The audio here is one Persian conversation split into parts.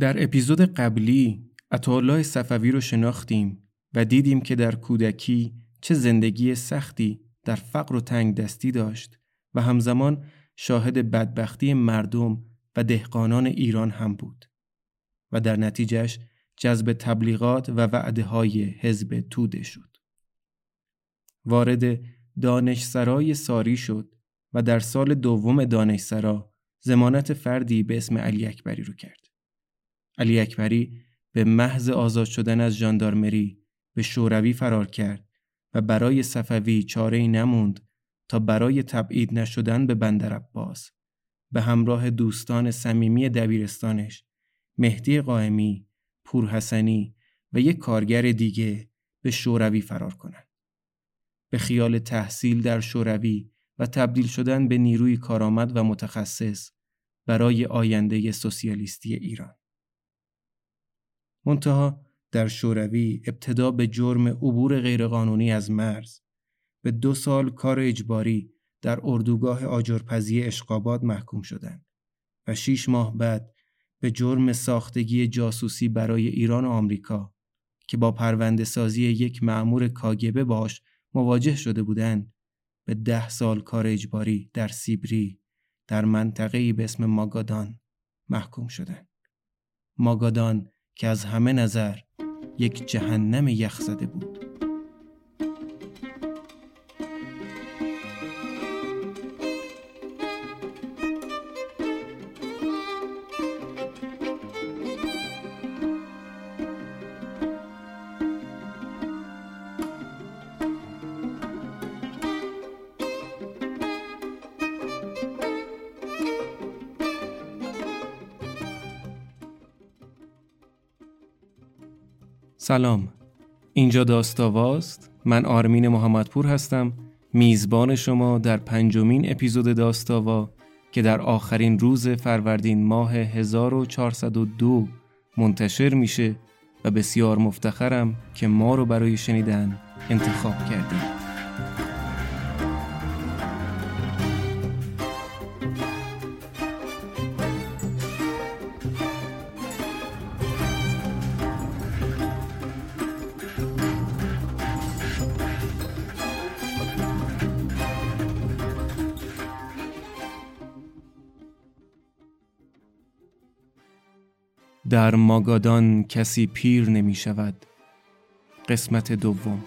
در اپیزود قبلی عطاالله صفوی رو شناختیم و دیدیم که در کودکی چه زندگی سختی در فقر و تنگ دستی داشت و همزمان شاهد بدبختی مردم و دهقانان ایران هم بود و در نتیجهش جذب تبلیغات و وعده های حزب توده شد. وارد دانشسرای ساری شد و در سال دوم دانشسرا زمانت فردی به اسم علی اکبری رو کرد. علی اکبری به محض آزاد شدن از ژاندارمری به شوروی فرار کرد و برای صفوی چاره ای نموند تا برای تبعید نشدن به بندر عباس به همراه دوستان صمیمی دبیرستانش مهدی قائمی، پورحسنی و یک کارگر دیگه به شوروی فرار کنند. به خیال تحصیل در شوروی و تبدیل شدن به نیروی کارآمد و متخصص برای آینده سوسیالیستی ایران. منتها در شوروی ابتدا به جرم عبور غیرقانونی از مرز به دو سال کار اجباری در اردوگاه آجرپزی اشقاباد محکوم شدند و شیش ماه بعد به جرم ساختگی جاسوسی برای ایران و آمریکا که با پرونده سازی یک معمور کاگبه باش مواجه شده بودند به ده سال کار اجباری در سیبری در منطقه‌ای به اسم ماگادان محکوم شدند. ماگادان که از همه نظر یک جهنم یخزده بود. سلام. اینجا داستاواست. من آرمین محمدپور هستم. میزبان شما در پنجمین اپیزود داستاوا که در آخرین روز فروردین ماه 1402 منتشر میشه و بسیار مفتخرم که ما رو برای شنیدن انتخاب کردیم در ماگادان کسی پیر نمی شود. قسمت دوم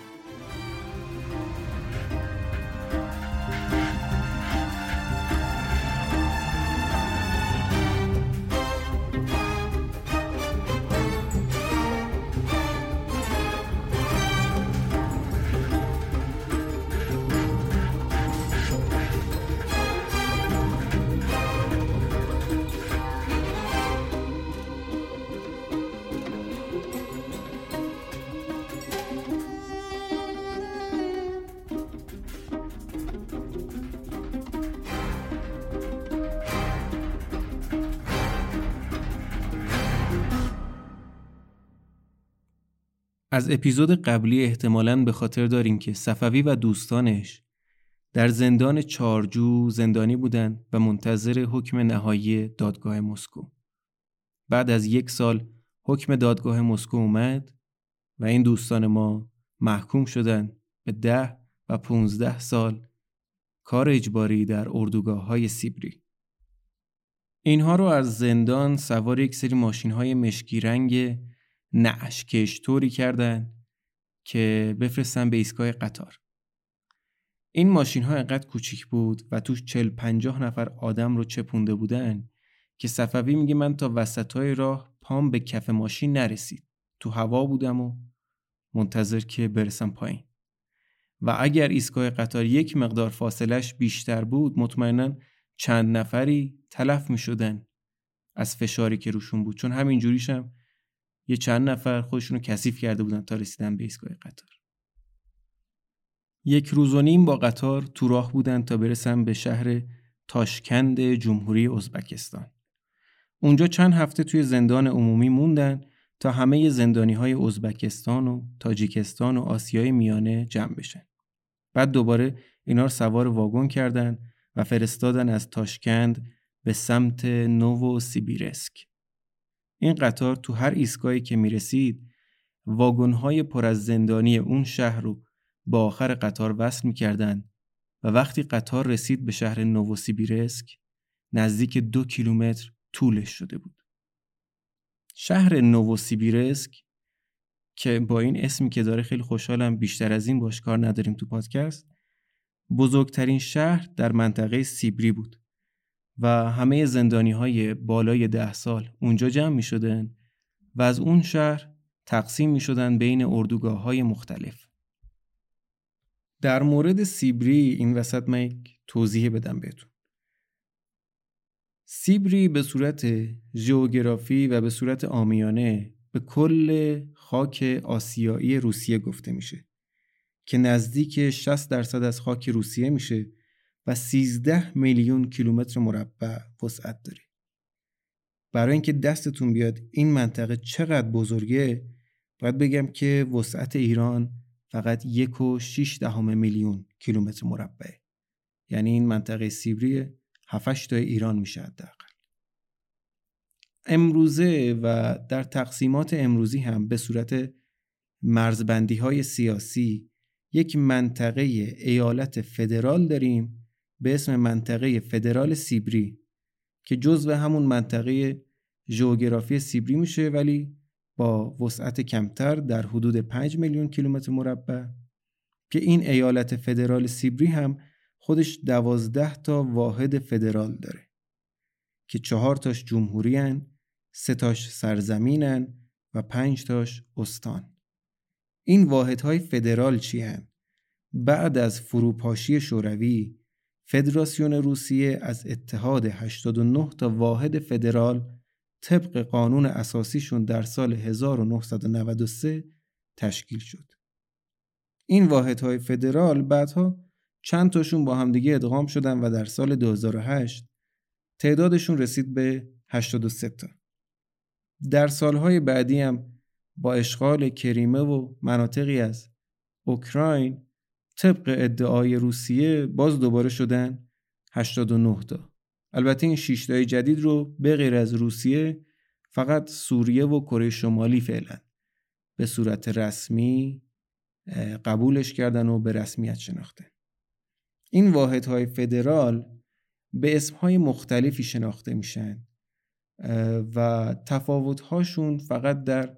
از اپیزود قبلی احتمالاً به خاطر داریم که صفوی و دوستانش در زندان چارجو زندانی بودند و منتظر حکم نهایی دادگاه مسکو. بعد از یک سال حکم دادگاه مسکو اومد و این دوستان ما محکوم شدند به ده و پونزده سال کار اجباری در اردوگاه های سیبری. اینها رو از زندان سوار یک سری ماشین های مشکی رنگ نعشکش طوری کردن که بفرستن به ایستگاه قطار. این ماشین ها انقدر کوچیک بود و توش چل پنجاه نفر آدم رو چپونده بودن که صفوی میگه من تا وسط های راه پام به کف ماشین نرسید. تو هوا بودم و منتظر که برسم پایین. و اگر ایستگاه قطار یک مقدار فاصلش بیشتر بود مطمئنا چند نفری تلف می شدن از فشاری که روشون بود. چون همین جوریشم یه چند نفر خودشونو کثیف کرده بودن تا رسیدن به ایستگاه قطار. یک روز و نیم با قطار تو راه بودن تا برسن به شهر تاشکند جمهوری ازبکستان. اونجا چند هفته توی زندان عمومی موندن تا همه زندانی های ازبکستان و تاجیکستان و آسیای میانه جمع بشن. بعد دوباره اینا رو سوار واگن کردن و فرستادن از تاشکند به سمت نوو سیبیرسک. این قطار تو هر ایستگاهی که می‌رسید واگن‌های پر از زندانی اون شهر رو با آخر قطار وصل می‌کردن و وقتی قطار رسید به شهر نووسیبیرسک نزدیک دو کیلومتر طولش شده بود. شهر نووسیبیرسک که با این اسمی که داره خیلی خوشحالم بیشتر از این باش کار نداریم تو پادکست بزرگترین شهر در منطقه سیبری بود و همه زندانی های بالای ده سال اونجا جمع می شدن و از اون شهر تقسیم می شدن بین اردوگاه های مختلف. در مورد سیبری این وسط من یک توضیح بدم بهتون. سیبری به صورت ژئوگرافی و به صورت آمیانه به کل خاک آسیایی روسیه گفته میشه که نزدیک 60 درصد از خاک روسیه میشه و 13 میلیون کیلومتر مربع وسعت داره. برای اینکه دستتون بیاد این منطقه چقدر بزرگه باید بگم که وسعت ایران فقط یک و شیش دهم میلیون کیلومتر مربعه یعنی این منطقه سیبری 7 تا ایران میشه حداقل امروزه و در تقسیمات امروزی هم به صورت مرزبندی های سیاسی یک منطقه ایالت فدرال داریم به اسم منطقه فدرال سیبری که جزو همون منطقه ژئوگرافی سیبری میشه ولی با وسعت کمتر در حدود 5 میلیون کیلومتر مربع که این ایالت فدرال سیبری هم خودش دوازده تا واحد فدرال داره که چهار تاش جمهوری هن، سه تاش سرزمینن و پنج تاش استان این واحدهای فدرال چی هن؟ بعد از فروپاشی شوروی فدراسیون روسیه از اتحاد 89 تا واحد فدرال طبق قانون اساسیشون در سال 1993 تشکیل شد. این واحدهای فدرال بعدها چند تاشون با همدیگه ادغام شدن و در سال 2008 تعدادشون رسید به 83 تا. در سالهای بعدی هم با اشغال کریمه و مناطقی از اوکراین طبق ادعای روسیه باز دوباره شدن 89 تا. البته این 6 تای جدید رو به غیر از روسیه فقط سوریه و کره شمالی فعلا به صورت رسمی قبولش کردن و به رسمیت شناخته. این واحدهای فدرال به اسمهای مختلفی شناخته میشن و تفاوتهاشون فقط در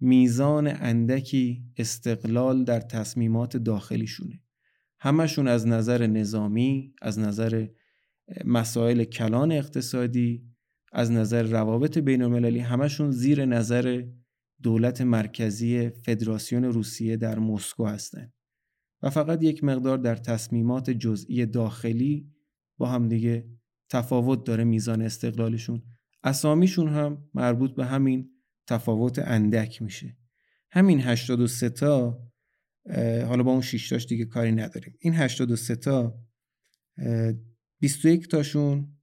میزان اندکی استقلال در تصمیمات داخلیشونه همشون از نظر نظامی از نظر مسائل کلان اقتصادی از نظر روابط بین المللی همشون زیر نظر دولت مرکزی فدراسیون روسیه در مسکو هستند و فقط یک مقدار در تصمیمات جزئی داخلی با هم دیگه تفاوت داره میزان استقلالشون. اسامیشون هم مربوط به همین تفاوت اندک میشه. همین 83 تا حالا با اون 6 تاش دیگه کاری نداریم این 83 تا 21 تاشون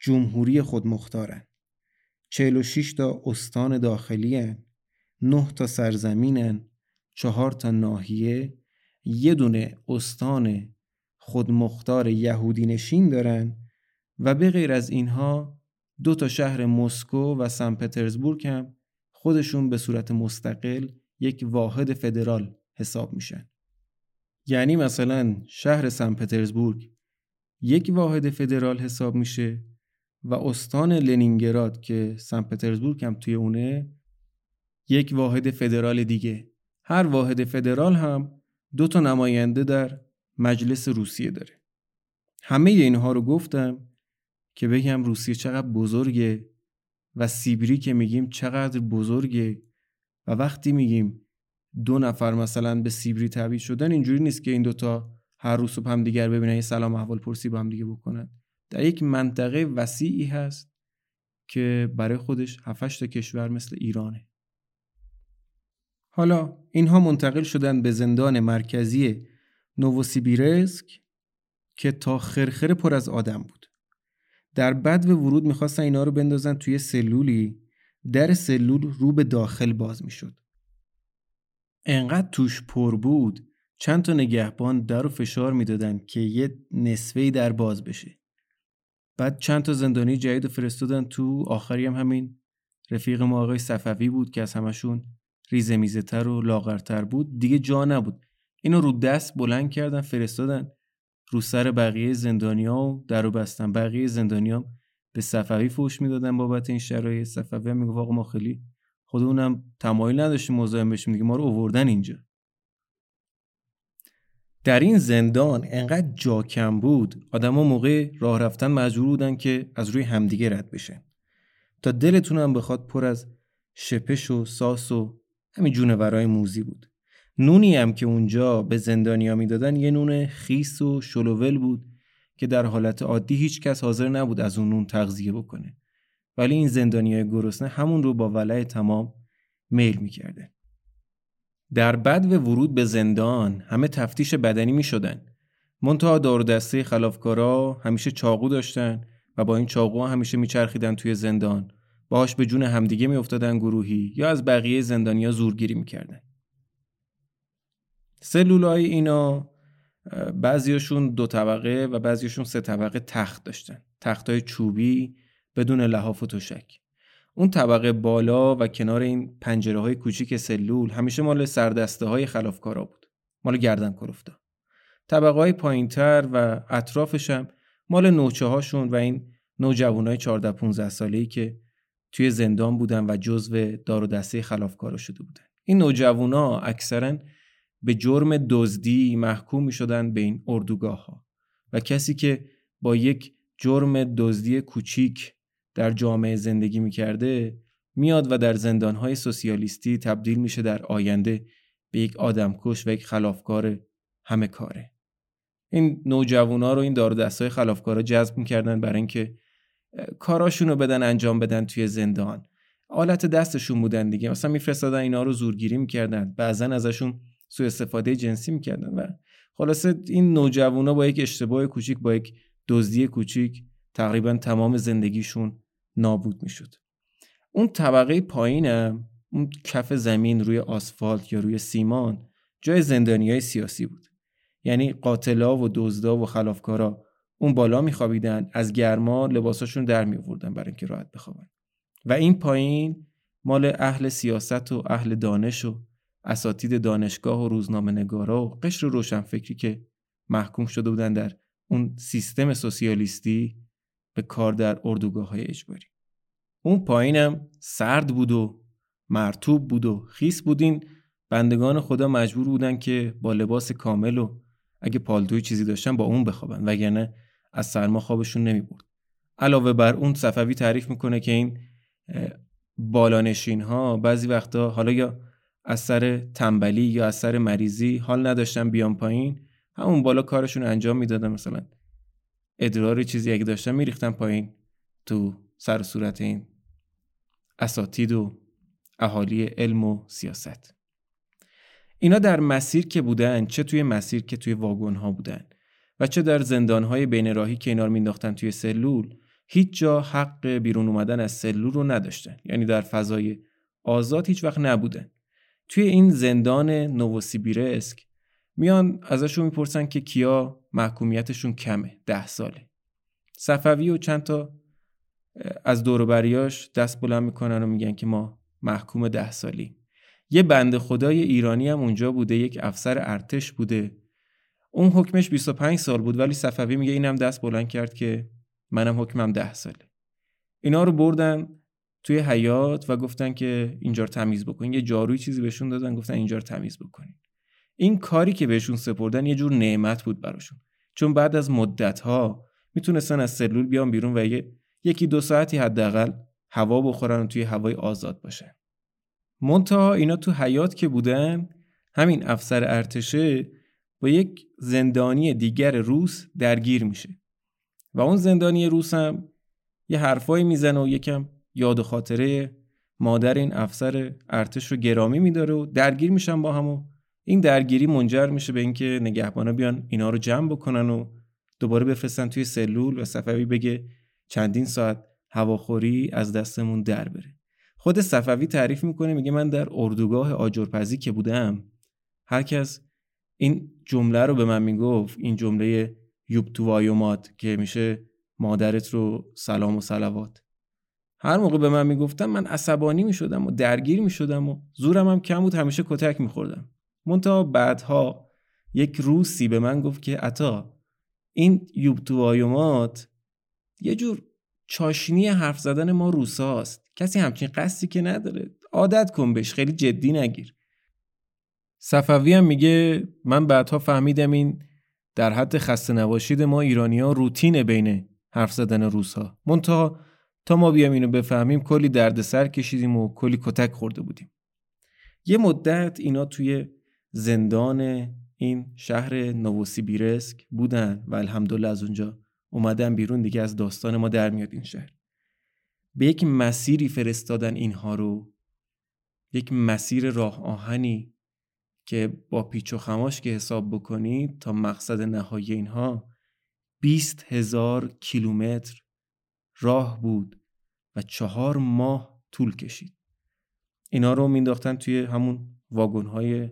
جمهوری خودمختارن 46 تا استان داخلی هن. 9 تا سرزمینن 4 تا ناحیه یه دونه استان خودمختار یهودی نشین دارن و به غیر از اینها دو تا شهر مسکو و سن پترزبورگ هم خودشون به صورت مستقل یک واحد فدرال حساب میشن. یعنی مثلا شهر سن پترزبورگ یک واحد فدرال حساب میشه و استان لنینگراد که سن پترزبورگ هم توی اونه یک واحد فدرال دیگه. هر واحد فدرال هم دو تا نماینده در مجلس روسیه داره. همه اینها رو گفتم که بگم روسیه چقدر بزرگه و سیبری که میگیم چقدر بزرگه و وقتی میگیم دو نفر مثلا به سیبری تبعید شدن اینجوری نیست که این دوتا هر روز صبح هم دیگر ببینن یه سلام احوال پرسی با هم دیگه بکنن. در یک منطقه وسیعی هست که برای خودش 7 تا کشور مثل ایرانه. حالا اینها منتقل شدن به زندان مرکزی نووسیبیرسک که تا خرخره پر از آدم بود. در بد و ورود می‌خواستن اینا رو بندازن توی سلولی در سلول رو به داخل باز می‌شد. انقدر توش پر بود چند تا نگهبان در رو فشار می‌دادن که یه نصفه در باز بشه. بعد چند تا زندانی جدید فرستادن تو آخری هم همین. رفیق ما آقای صفوی بود که از همشون ریزه میزه تر و لاغرتر بود. دیگه جا نبود. اینو رو دست بلند کردن فرستادن رو سر بقیه زندانیا و درو بستن. بقیه زندانیا به صفوی فوش می‌دادن بابت این شرایط. صفوی می‌گفت آقا ما خیلی خودمونم تمایل نداشتیم مزاحم بشیم دیگه ما رو اووردن اینجا. در این زندان انقدر جا کم بود آدما موقع راه رفتن مجبور بودن که از روی همدیگه رد بشن. تا دلتون هم بخواد پر از شپش و ساس و همین جونورای موزی بود. نونی هم که اونجا به زندانیا می‌دادن یه نون خیس و شلوول بود که در حالت عادی هیچ کس حاضر نبود از اون نون تغذیه بکنه. ولی این زندانیای گرسنه همون رو با ولع تمام میل می‌کرده. در بد و ورود به زندان همه تفتیش بدنی می شدن. منتها دار دسته خلافکارا همیشه چاقو داشتن و با این چاقو همیشه میچرخیدن توی زندان. باهاش به جون همدیگه میافتادن گروهی یا از بقیه زندانیا زورگیری می‌کردن. سلولای اینا بعضیاشون دو طبقه و بعضیاشون سه طبقه تخت داشتن. تختای چوبی بدون لحاف و تشک. اون طبقه بالا و کنار این پنجره های کوچیک سلول همیشه مال سردسته های خلافکارا بود. مال گردن کرفتا طبقه های پایینتر و اطرافش هم مال نوچه هاشون و این نوجوان های 14 15 ساله ای که توی زندان بودن و جزو دار و دسته خلافکارا شده بودن. این نوجوانا اکثرا به جرم دزدی محکوم می شدن به این اردوگاه ها و کسی که با یک جرم دزدی کوچیک در جامعه زندگی می‌کرده میاد و در زندانهای سوسیالیستی تبدیل میشه در آینده به یک آدمکش و یک خلافکار همه کاره. این نوجوانا رو این دار دستای خلافکارا جذب می‌کردن برای اینکه کاراشون رو بدن انجام بدن توی زندان. آلت دستشون بودن دیگه. مثلا میفرستادن اینا رو زورگیری می‌کردن. بعضا ازشون سوء استفاده جنسی می‌کردن و خلاصه این نوجوانا با یک اشتباه کوچیک با یک دزدی کوچیک تقریبا تمام زندگیشون نابود می‌شد. اون طبقه پایینم اون کف زمین روی آسفالت یا روی سیمان جای زندانی های سیاسی بود. یعنی قاتلا و دزدا و خلافکارا اون بالا میخوابیدن از گرما لباساشون در میوردن برای اینکه راحت بخوابن. و این پایین مال اهل سیاست و اهل دانش و اساتید دانشگاه و روزنامه نگارا و قشر روشنفکری که محکوم شده بودن در اون سیستم سوسیالیستی به کار در اردوگاه های اجباری. اون پایینم سرد بود و مرتوب بود و خیس بودین. بندگان خدا مجبور بودن که با لباس کامل و اگه پالتوی چیزی داشتن با اون بخوابن وگرنه از سرما خوابشون نمی برد. علاوه بر اون صفوی تعریف می‌کنه که این بالانشین ها بعضی وقتا حالا یا از سر تنبلی یا از سر مریضی حال نداشتن بیان پایین همون بالا کارشون انجام می‌دادن. مثلا ادرار چیزی اگه داشتن میریختن پایین تو سر و صورت این اساتید و اهالی علم و سیاست. اینا در مسیر که بودن چه توی مسیر که توی واگن ها بودن و چه در زندان های بین راهی که اینا رو مینداختن توی سلول هیچ جا حق بیرون اومدن از سلول رو نداشتن. یعنی در فضای آزاد هیچ وقت نبودن. توی این زندان نووسیبیرسک میان ازشون می‌پرسن که کیا محکومیتشون کمه ده ساله. صفوی و چند تا از دوروبریاش دست بلند می‌کنن و میگن که ما محکوم ده سالی یه بند خدای ایرانی هم اونجا بوده یک افسر ارتش بوده. اون حکمش 25 سال بود ولی صفوی میگه اینم دست بلند کرد که منم حکمم ده ساله. اینا رو بردن توی حیات و گفتن که اینجا رو تمیز بکنین یه جاروی چیزی بهشون دادن گفتن اینجا رو تمیز بکنین. این کاری که بهشون سپردن یه جور نعمت بود براشون. چون بعد از مدت ها می‌تونستن از سلول بیان بیرون و یه یکی دو ساعتی حداقل هوا بخورن و توی هوای آزاد باشن. منتها اینا تو حیات که بودن همین افسر ارتشه با یک زندانی دیگر روس درگیر میشه. و اون زندانی روس هم یه حرفایی می‌زنه و یکم یاد و خاطره مادر این افسر ارتش رو گرامی میداره و درگیر میشن با هم و این درگیری منجر میشه به اینکه نگهبانا بیان اینا رو جمع بکنن و دوباره بفرستن توی سلول و صفوی بگه چندین ساعت هواخوری از دستمون در بره. خود صفوی تعریف می‌کنه میگه من در اردوگاه آجرپزی که بودم هر کس این جمله رو به من می‌گفت این جمله یوب تو که میشه مادرت رو سلام و سلوات هر موقع به من می‌گفتم من عصبانی می‌شدم و درگیر می‌شدم و زورم هم کم بود همیشه کتک میخوردم. منتها بعدها یک روسی به من گفت که عطا این یوبتوایومات یه جور چاشنی حرف زدن ما روساست. کسی همچین قصدی که نداره. عادت کن بهش خیلی جدی نگیر. صفوی هم میگه من بعدها فهمیدم این در حد خسته نباشید ما ایرانی ها روتین بین حرف زدن روس ها منتها تا ما بیام اینو بفهمیم کلی دردسر کشیدیم و کلی کتک خورده بودیم. یه مدت اینا توی زندان این شهر نووسیبیرسک بودن و الحمدلله از اونجا اومدن بیرون دیگه از داستان ما در میاد این شهر. به یک مسیری فرستادن اینها رو یک مسیر راه آهنی که با پیچ و خماش که حساب بکنید تا مقصد نهایی اینها 20 هزار کیلومتر راه بود و چهار ماه طول کشید. اینا رو مینداختن توی همون واگن های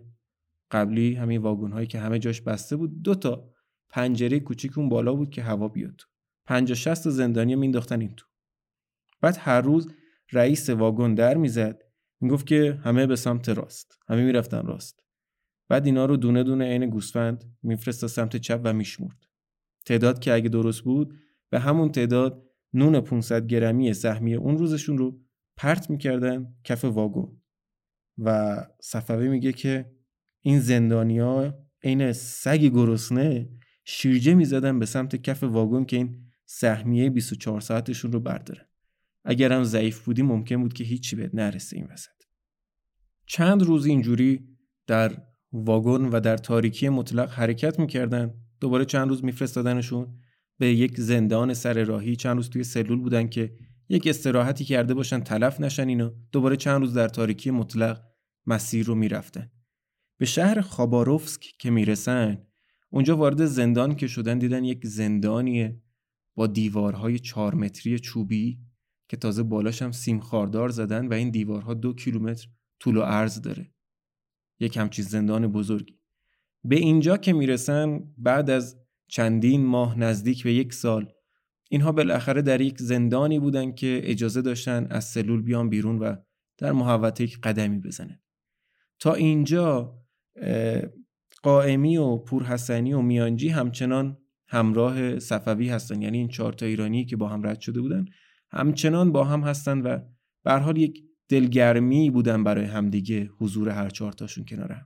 قبلی همین واگن هایی که همه جاش بسته بود دو تا پنجره کوچیک اون بالا بود که هوا بیاد تو. 50 60 زندانی مینداختن این تو. بعد هر روز رئیس واگن در می‌زد می‌گفت که همه به سمت راست همه می‌رفتن راست. بعد اینا رو دونه دونه عین گوسفند میفرست سمت چپ و میشمرد. تعداد که اگه درست بود به همون تعداد نون 500 گرمی سهمیه اون روزشون رو پرت می‌کردن کف واگن. و صفوی میگه که این زندانیا عین سگ گرسنه شیرجه می‌زدن به سمت کف واگن که این سهمیه 24 ساعتشون رو برداره. اگر هم ضعیف بودی ممکن بود که هیچی بهت نرسه این وسط. چند روز اینجوری در واگن و در تاریکی مطلق حرکت می‌کردن. دوباره چند روز میفرستادنشون به یک زندان سر راهی. چند روز توی سلول بودن که یک استراحتی کرده باشن تلف نشن اینو. دوباره چند روز در تاریکی مطلق مسیر رو می‌رفتن. به شهر خاباروفسک که می‌رسن اونجا وارد زندان که شدن دیدن یک زندانیه با دیوارهای چهار متری چوبی که تازه بالاش هم سیم خاردار زدن و این دیوارها دو کیلومتر طول و عرض داره. یک همچین زندان بزرگی. به اینجا که می‌رسن بعد از چندین ماه نزدیک به یک سال اینها بالاخره در یک زندانی بودن که اجازه داشتن از سلول بیان بیرون و در محوطه یک قدمی بزنن. تا اینجا قائمی و پورحسنی و میانجی همچنان همراه صفوی هستن. یعنی این چهار تا ایرانی که با هم رد شده بودن همچنان با هم هستن و به حال یک دلگرمی بودن برای همدیگه حضور هر چهار تاشون کنار هم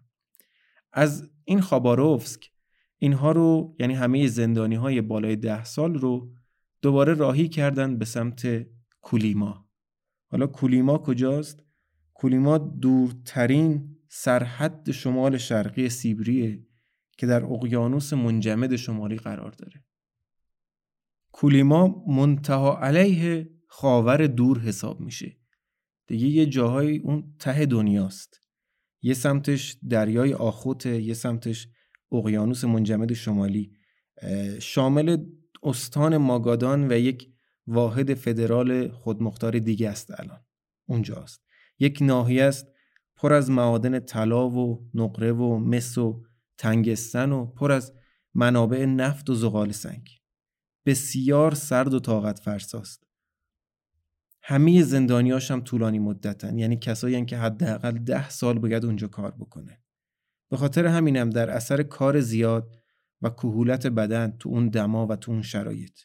از این خاباروفسک اینها رو یعنی همه زندانی های بالای ده سال رو دوباره راهی کردن به سمت کولیما. حالا کولیما کجاست؟ کولیما دورترین سرحد شمال شرقی سیبریه که در اقیانوس منجمد شمالی قرار داره. کولیما منتها علیه خاور دور حساب میشه. دیگه یه جاهای اون ته دنیاست. یه سمتش دریای آخوته یه سمتش اقیانوس منجمد شمالی. شامل استان ماگادان و یک واحد فدرال خودمختار دیگه است الان. اونجاست. یک ناحیه است پر از معادن طلا و نقره و مس و تنگستن و پر از منابع نفت و زغال سنگ. بسیار سرد و طاقت فرساست. همه زندانیاش هم طولانی مدتن یعنی کسایی که حداقل ده سال باید اونجا کار بکنه به خاطر همینم در اثر کار زیاد و کهولت بدن تو اون دما و تو اون شرایط.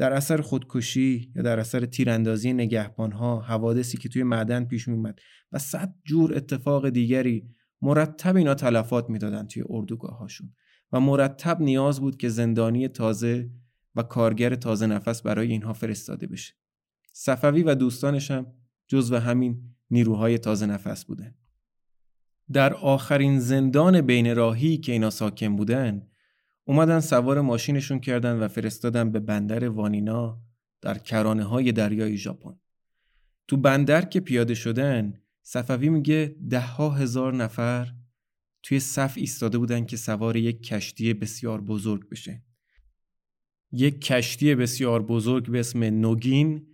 در اثر خودکشی یا در اثر تیراندازی نگهبانها حوادثی که توی معدن پیش میومد و صد جور اتفاق دیگری مرتب اینا تلفات می‌دادن توی اردوگاهاشون و مرتب نیاز بود که زندانی تازه و کارگر تازه نفس برای اینها فرستاده بشه. صفوی و دوستانش هم جزو همین نیروهای تازه نفس بودن. در آخرین زندان بین راهی که اینا ساکن بودن اومدن سوار ماشینشون کردن و فرستادن به بندر وانینا در کرانه های دریای ژاپن. تو بندر که پیاده شدن صفوی میگه ده ها هزار نفر توی صف ایستاده بودن که سوار یک کشتی بسیار بزرگ بشه. یک کشتی بسیار بزرگ به اسم نوگین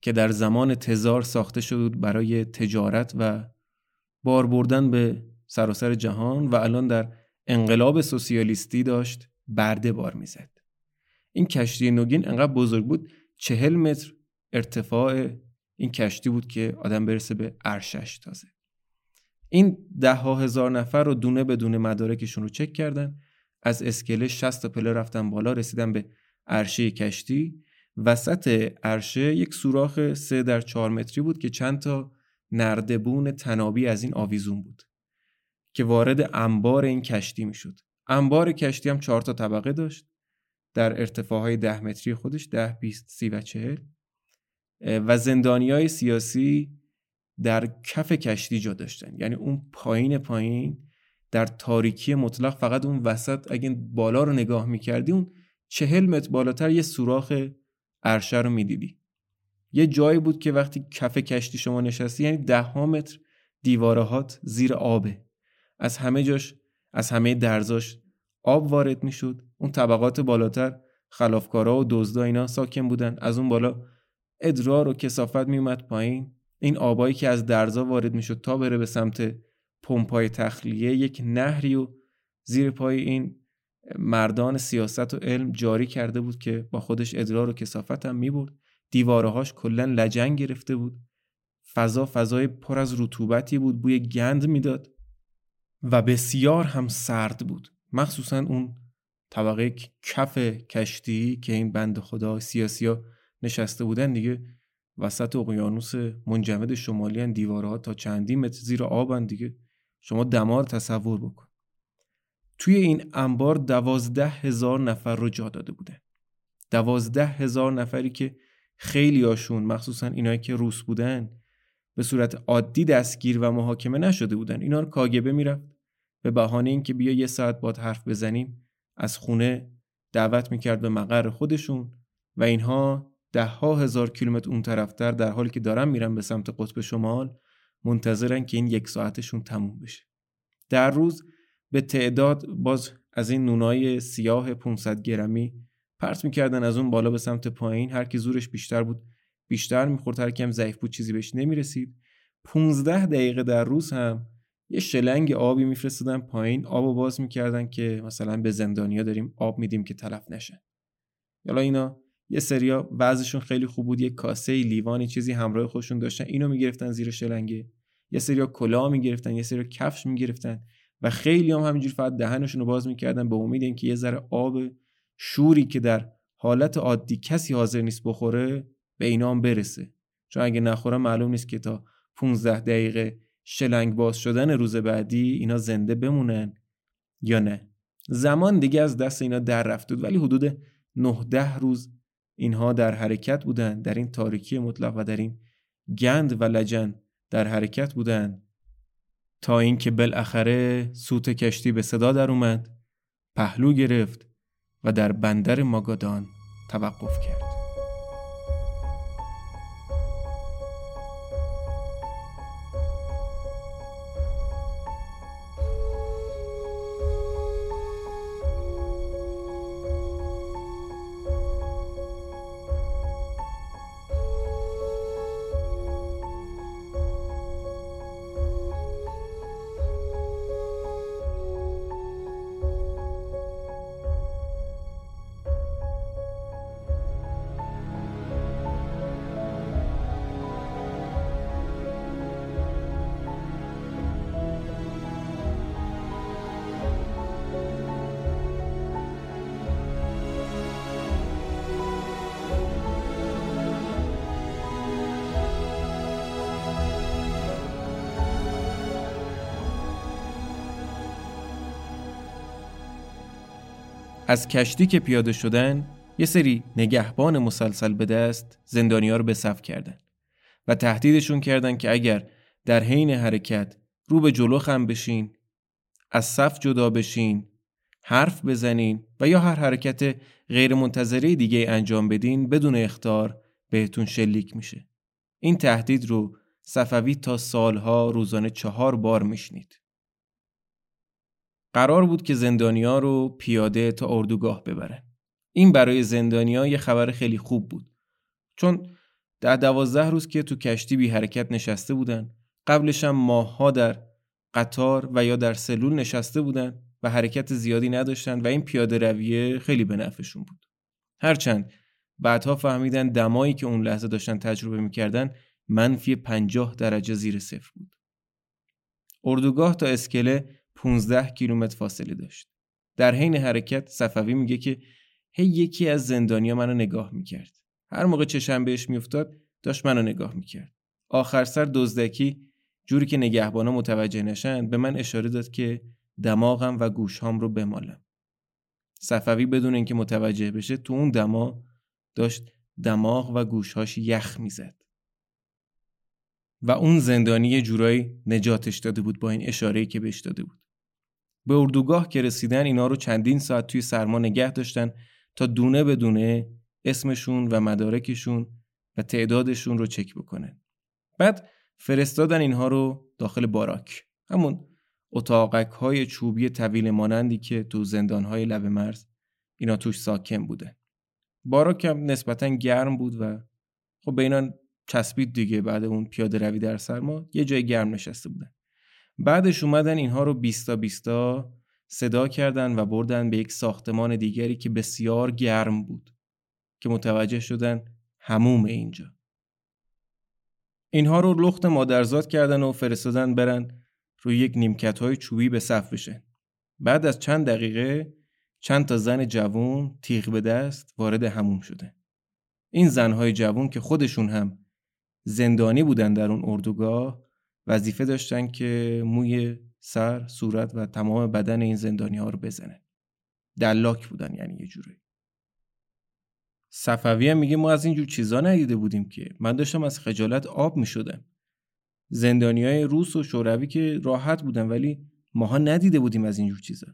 که در زمان تزار ساخته شد برای تجارت و بار بردن به سراسر جهان و الان در انقلاب سوسیالیستی داشت برده بار می‌زد. این کشتی نوگین انقدر بزرگ بود چهل متر ارتفاع این کشتی بود که آدم برسه به ارشش تازه. این ده هزار نفر رو دونه به دونه مدارکشون رو چک کردن از اسکله 60 پله رفتن بالا رسیدن به عرشه کشتی. وسط عرشه یک سوراخ سه در چهار متری بود که چند تا نردبون تنابی از این آویزون بود که وارد انبار این کشتی می‌شد. انبار کشتی هم چهار تا طبقه داشت. در ارتفاع ده متری خودش ده بیست سی و چهل. و زندانی های سیاسی در کف کشتی جا داشتن. یعنی اون پایین پایین در تاریکی مطلق فقط اون وسط اگه بالا رو نگاه می‌کردی اون چهل متر بالاتر یه سوراخ عرشه رو می‌دیدی. یه جایی بود که وقتی کف کشتی شما نشستی یعنی ده ها متر دیوارهات زیر آبه. از همه جاش از همه درزاش آب وارد می‌شد. اون طبقات بالاتر خلافکارا و دزدا اینا ساکن بودن. از اون بالا ادرار و کسافت میومد پایین. این آبایی که از درزا وارد می‌شد تا بره به سمت پمپای تخلیه یک نهری و زیر پای این مردان سیاست و علم جاری کرده بود که با خودش ادرار و کسافت هم می‌برد. دیوارهاش کلا لجنگ گرفته بود. فضا فضای پر از رطوبتی بود. بوی گند می‌داد. و بسیار هم سرد بود. مخصوصا اون طبقه کف کشتی که این بند خدا سیاسی ها نشسته بودن دیگه. وسط اقیانوس منجمد شمالی دیوارها تا چندی متر زیر آبن دیگه. شما دمار تصور بکن. توی این انبار دوازده هزار نفر رو جا داده بودن. دوازده هزار نفری که خیلی هاشون مخصوصا اینایی که روس بودن به صورت عادی دستگیر و محاکمه نشده بودن. اینا رو کاگبه می‌رفت. به بهانه اینکه بیا یه ساعت باد حرف بزنیم از خونه دعوت می‌کرد به مقر خودشون و اینها ده ها هزار کیلومتر اون طرفتر در حالی که دارن میرن به سمت قطب شمال منتظرن که این یک ساعتشون تموم بشه. در روز به تعداد باز از این نونای سیاه 500 گرمی پرت می‌کردن از اون بالا به سمت پایین. هر کی زورش بیشتر بود بیشتر می‌خورد هر کیم ضعیف بود چیزی بهش نمی‌رسید. 15 دقیقه در روز هم یه شلنگ آبی میفرستادن پایین آب باز می‌کردن که مثلا به زندانیا داریم آب میدیم که تلف نشه. یالا اینا یه سریا وضعشون خیلی خوب بود یه کاسه لیوانی چیزی همراه خودشون داشتن اینو می‌گرفتن زیر شلنگه. یه سریا کلاه می‌گرفتن یه سریا کفش می‌گرفتن و خیلی هم همینجور فقط دهنشون رو باز می‌کردن به امید اینکه یه ذره آب شوری که در حالت عادی کسی حاضر نیست بخوره به اینا هم برسه. چون اگه نخوره معلوم نیست که تا 15 دقیقه شلنگ باز شدن روز بعدی اینا زنده بمونن یا نه. زمان دیگه از دست اینا در رفته بود ولی حدود 9 روز اینها در حرکت بودن. در این تاریکی مطلق و در این گند و لجن در حرکت بودن. تا اینکه بالاخره سوت کشتی به صدا در اومد پهلو گرفت و در بندر ماگادان توقف کرد. از کشتی که پیاده شدن یه سری نگهبان مسلسل به دست زندانیا رو به صف کردن و تهدیدشون کردن که اگر در حین حرکت رو به جلو خم بشین از صف جدا بشین حرف بزنین و یا هر حرکت غیر منتظره دیگه انجام بدین بدون اختار بهتون شلیک میشه. این تهدید رو صفوی تا سالها روزانه چهار بار میشنید. قرار بود که زندانیا رو پیاده تا اردوگاه ببرن این برای زندانیا یه خبر خیلی خوب بود. چون در دوازده روز که تو کشتی بی حرکت نشسته بودن قبلش هم ماهها در قطار و یا در سلول نشسته بودن و حرکت زیادی نداشتن و این پیاده رویه خیلی به نفعشون بود. هرچند بعدها فهمیدن دمایی که اون لحظه داشتن تجربه می‌کردن منفی 50 درجه زیر صفر بود. اردوگاه تا اسکله 15 کیلومتر فاصله داشت. در حین حرکت صفوی میگه که هی یکی از زندانیا منو نگاه می‌کرد. هر موقع چشم بهش میافتاد داشت منو نگاه می‌کرد. آخر سر دزدکی جوری که نگهبانا متوجه نشن به من اشاره داد که دماغم و گوشهام رو بمالم. صفوی بدون اینکه متوجه بشه تو اون دما داشت دماغ و گوشهاش یخ می‌زد. و اون زندانی جورایی نجاتش داده بود با این اشاره‌ای که بهش داده بود. به اردوگاه که رسیدن اینا رو چندین ساعت توی سرما نگه داشتن تا دونه به دونه اسمشون و مدارکشون و تعدادشون رو چک بکنن. بعد فرستادن اینها رو داخل باراک. همون اتاقک های چوبی طویل مانندی که تو زندان های لب مرز اینا توش ساکن بوده. باراک هم نسبتا گرم بود و خب به اینا چسبید دیگه بعد اون پیاده روی در سرما یه جای گرم نشسته بودن. بعدش اومدن اینها رو بیستا بیستا صدا کردن و بردن به یک ساختمان دیگری که بسیار گرم بود که متوجه شدن هموم اینجا. اینها رو لخت مادرزاد کردن و فرستادن برن روی یک نیمکت های چوبی به صف بشن. بعد از چند دقیقه چند تا زن جوون تیغ به دست وارد هموم شده این زنهای جوون که خودشون هم زندانی بودن در اون اردوگاه وظیفه داشتن که موی سر، صورت و تمام بدن این زندانی ها رو بزنن. دلاک بودن یعنی یه جوری. صفوی هم میگه ما از اینجور چیزا ندیده بودیم که من داشتم از خجالت آب می‌شدم. زندانی های روس و شوروی که راحت بودن ولی ماها ندیده بودیم از اینجور چیزا.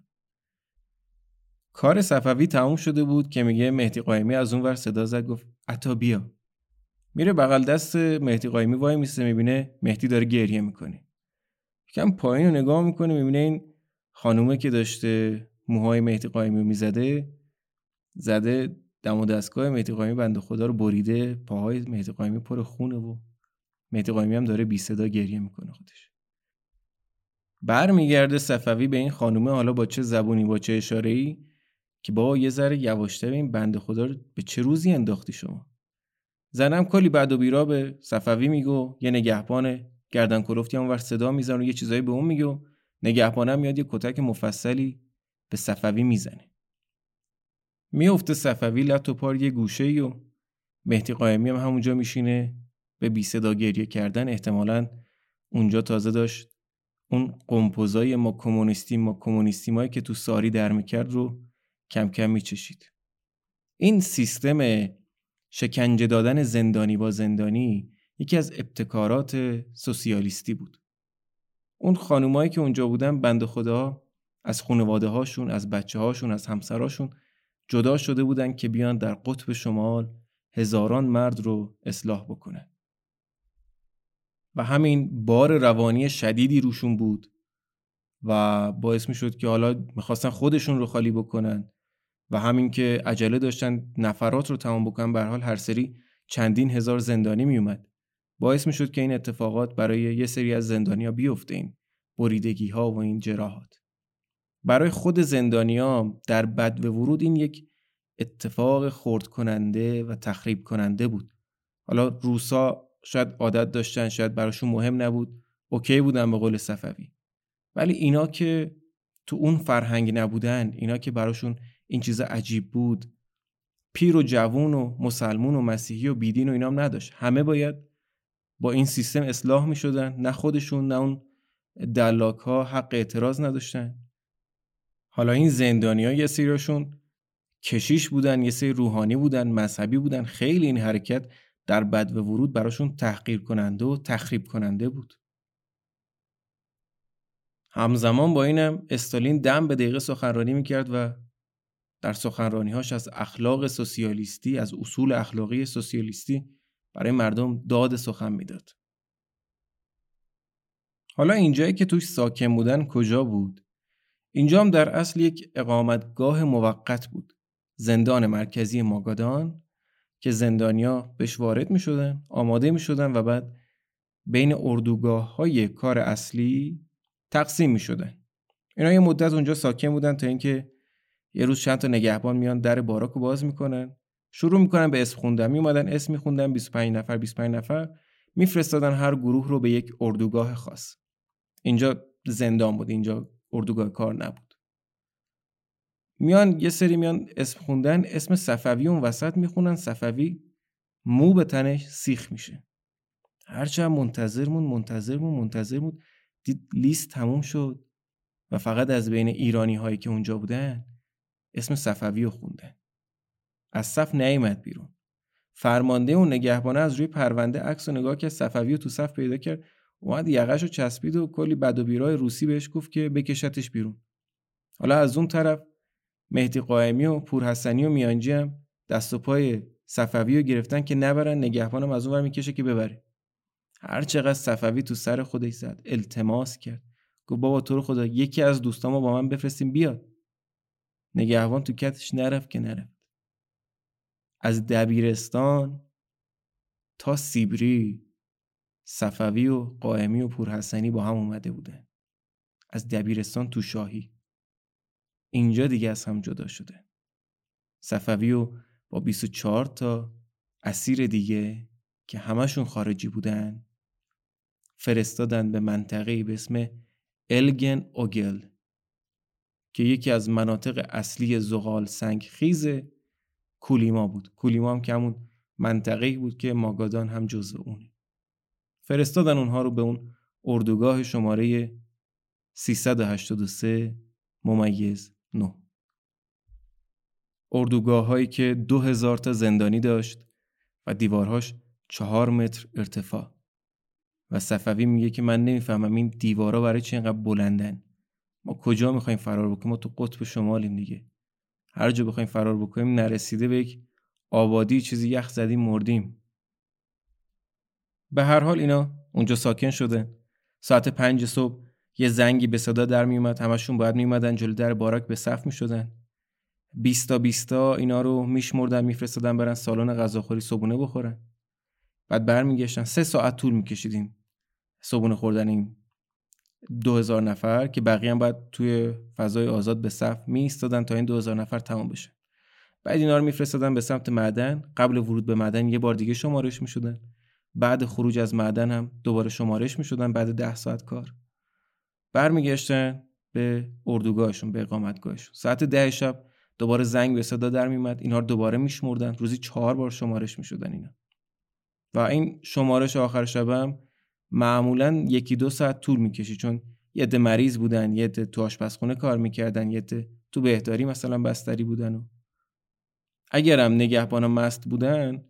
کار صفوی تموم شده بود که میگه مهدی قایمی از اون ور صدا زد گفت عطا بیا میره بغل دست مهدی قایمی وای میسته می‌بینه مهدی داره گریه می‌کنه. کم پایین رو نگاه می‌کنه می‌بینه این خانومه که داشته موهای مهدی قایمی می‌زده زده دم و دستگاه مهدی قایمی بنده خدا رو بریده پاهای مهدی قایمی پر خونه و مهدی قایمی هم داره بی صدا گریه می‌کنه خودش. برمیگرده صفوی به این خانومه حالا با چه زبونی با چه اشاره ای که با یه ذره یواشتر این بنده خدا رو به چه روزی انداختی شما؟ زنم کلی بعد و بیرا به صفوی میگو یه نگهبان گردن کلفتی اونور صدا می‌زنه و یه چیزایی به اون میگو نگهبانم میاد یه کتک مفصلی به صفوی می‌زنه. میفته صفوی لط و پار یه گوشه ای و مهدی قایمی هم همونجا میشینه به بی صدا گریه کردن. احتمالا اونجا تازه داشت اون قمپوزای ما کمونیستی ما کمونیستی که تو ساری در می‌کرد رو کم کم میچشید. این سیستم شکنجه دادن زندانی با زندانی یکی از ابتکارات سوسیالیستی بود. اون خانومایی که اونجا بودن بند خدا از خانواده هاشون، از بچه هاشون، از همسراشون جدا شده بودن که بیان در قطب شمال هزاران مرد رو اصلاح بکنن. و همین بار روانی شدیدی روشون بود و باعث می شد که حالا می‌خواستن خودشون رو خالی بکنن و همین که عجله داشتن نفرات رو تمام بکنن به حال هر سری چندین هزار زندانی میومد. باعث می‌شد که این اتفاقات برای یه سری از زندانیا بیفته این بریدگی ها و این جراحات. برای خود زندانیا در بد و ورود این یک اتفاق خورد کننده و تخریب کننده بود. حالا روسا شاید عادت داشتن شاید براشون مهم نبود. اوکی بودن به قول صفوی. ولی اینا که تو اون فرهنگ نبودن اینا که براشون این چیز عجیب بود. پیر و جوون و مسلمون و مسیحی و بیدین و اینام نداشت. همه باید با این سیستم اصلاح می شدن نه خودشون نه اون دلاک ها حق اعتراض نداشتن. حالا این زندانی ها یه سریشون کشیش بودن یه سری روحانی بودن مذهبی بودن. خیلی این حرکت در بد و ورود براشون تحقیر کننده و تخریب کننده بود. همزمان با اینم استالین دم به دقیقه سخنرانی می‌کرد و در سخنرانیهاش از اخلاق سوسیالیستی از اصول اخلاقی سوسیالیستی برای مردم داد سخن می‌داد. حالا اینجایی که توش ساکن بودن کجا بود؟ اینجا هم در اصل یک اقامتگاه موقت بود. زندان مرکزی ماگادان که زندانیا بهش وارد می شدن، آماده می شدن و بعد بین اردوگاه های کار اصلی تقسیم می شدن. اینا یه مدت اونجا ساکن بودن تا اینکه یه روز چند تا نگهبان میان در باراک باز می‌کنن. شروع می‌کنن به اسم خوندن. میومدن اسم میخوندن 25 نفر 25 نفر. میفرستادن هر گروه رو به یک اردوگاه خاص. اینجا زندان بود اینجا اردوگاه کار نبود. میان یه سری میان اسم خوندن. اسم صفوی اون وسط می‌خونن. صفوی مو به تنش سیخ میشه. هرچند منتظر مون منتظر مون منتظر بود دید لیست تموم شد و فقط از بین ایرانی هایی که اونجا بودن اسم صفوی رو خوندن از صف نیامد بیرون. فرمانده اون نگهبانه از روی پرونده عکس و نگاه که صفوی رو تو صف پیدا کرد اومد یقش رو چسبید و کلی بد و بیرای روسی بهش گفت که بکشتش بیرون. حالا از اون طرف مهدی قائمی و پورحسنی و میانجی هم دست و پای صفوی رو گرفتن که نبرن نگهبانم از اون ور می‌کشه که ببره. هر چقدر صفوی تو سر خودش زد التماس کرد. گفت بابا تو رو خدا یکی از دوستامو با من بفرستیم بیاد. نگهبان تو کتش نرفت که نرفت. از دبیرستان تا سیبری صفوی و قائمی و پورحسنی با هم اومده بوده از دبیرستان تو شاهی. اینجا دیگه از هم جدا شده. صفوی و با 24 تا اسیر دیگه که همشون خارجی بودن فرستادن به منطقه به اسم الگن اوگل. که یکی از مناطق اصلی زغال سنگ خیز کولیما بود. کولیما هم که همون منطقه بود که ماگادان هم جزو اونه. فرستادن اونها رو به اون اردوگاه شماره 383 ممیز 9 اردوگاه هایی که دو هزار تا زندانی داشت و دیوارهاش چهار متر ارتفاع. و صفوی میگه که من نمی‌فهمم این دیوارا برای چی اینقدر بلندن. ما کجا می‌خوایم فرار بکنیم؟ ما تو قطب شمالیم دیگه. هر جا بخوایم فرار بکنیم نرسیده به یک آبادی چیزی یخ زدیم مردیم. به هر حال اینا اونجا ساکن شده. ساعت پنج صبح یه زنگی به صدا در میومد همشون باید میومدن جلو در باراک به صف می‌شدن. بیستا بیستا اینا رو میشمردن میفرستادن برن سالن غذاخوری صبونه بخورن. بعد برمیگشتن. سه ساعت طول میکشیدیم. صبونه خوردن این دو هزار نفر که بقیه هم باید توی فضای آزاد به صف می تا این دو هزار نفر تمام بشه. بعد اینا رو میفرستادن به سمت معدن. قبل ورود به معدن یه بار دیگه شمارش می‌شدن. بعد خروج از معدن هم دوباره شمارش می‌شدن بعد ده ساعت کار. برمیگشتن به اردوگاهشون به اقامتگاهشون. ساعت ده شب دوباره زنگ به صدا در میمد اینها رو دوباره میشمردن. روزی چهار بار شمارش می‌شدن اینا. و این شمارش آخر شبم معمولا یکی دو ساعت طول می‌کشی چون یه عده مریض بودن یه عده تو آشپزخونه کار می‌کردن یه عده تو بهداری مثلا بستری بودن و اگرم نگهبان مست بودن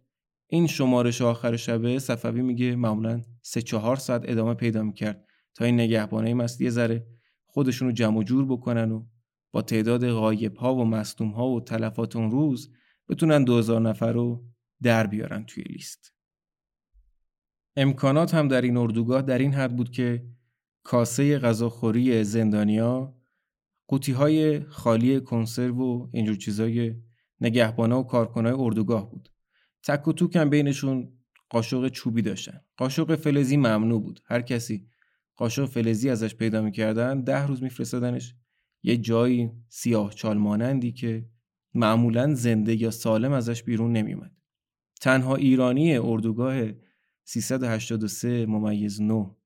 این شمارش آخر شبه صفوی میگه معمولا سه چهار ساعت ادامه پیدا می‌کرد تا این نگهبانه مست یه ذره خودشونو جمع جور بکنن و با تعداد غایب ها و مصدوم ها و تلفات اون روز بتونن 2000 نفر رو در بیارن توی لیست. امکانات هم در این اردوگاه در این حد بود که کاسه غذاخوری زندانیا قوطی های خالی کنسرو و اینجور چیزای نگهبانه و کارکنای اردوگاه بود. تک و توک هم بینشون قاشق چوبی داشتن. قاشق فلزی ممنوع بود. هر کسی قاشق فلزی ازش پیدا می‌کردن ده روز میفرستادنش یه جایی سیاه چال مانندی که معمولا زنده یا سالم ازش بیرون نمیومد تنها ایرانی اردوگاه 383 ممیز 9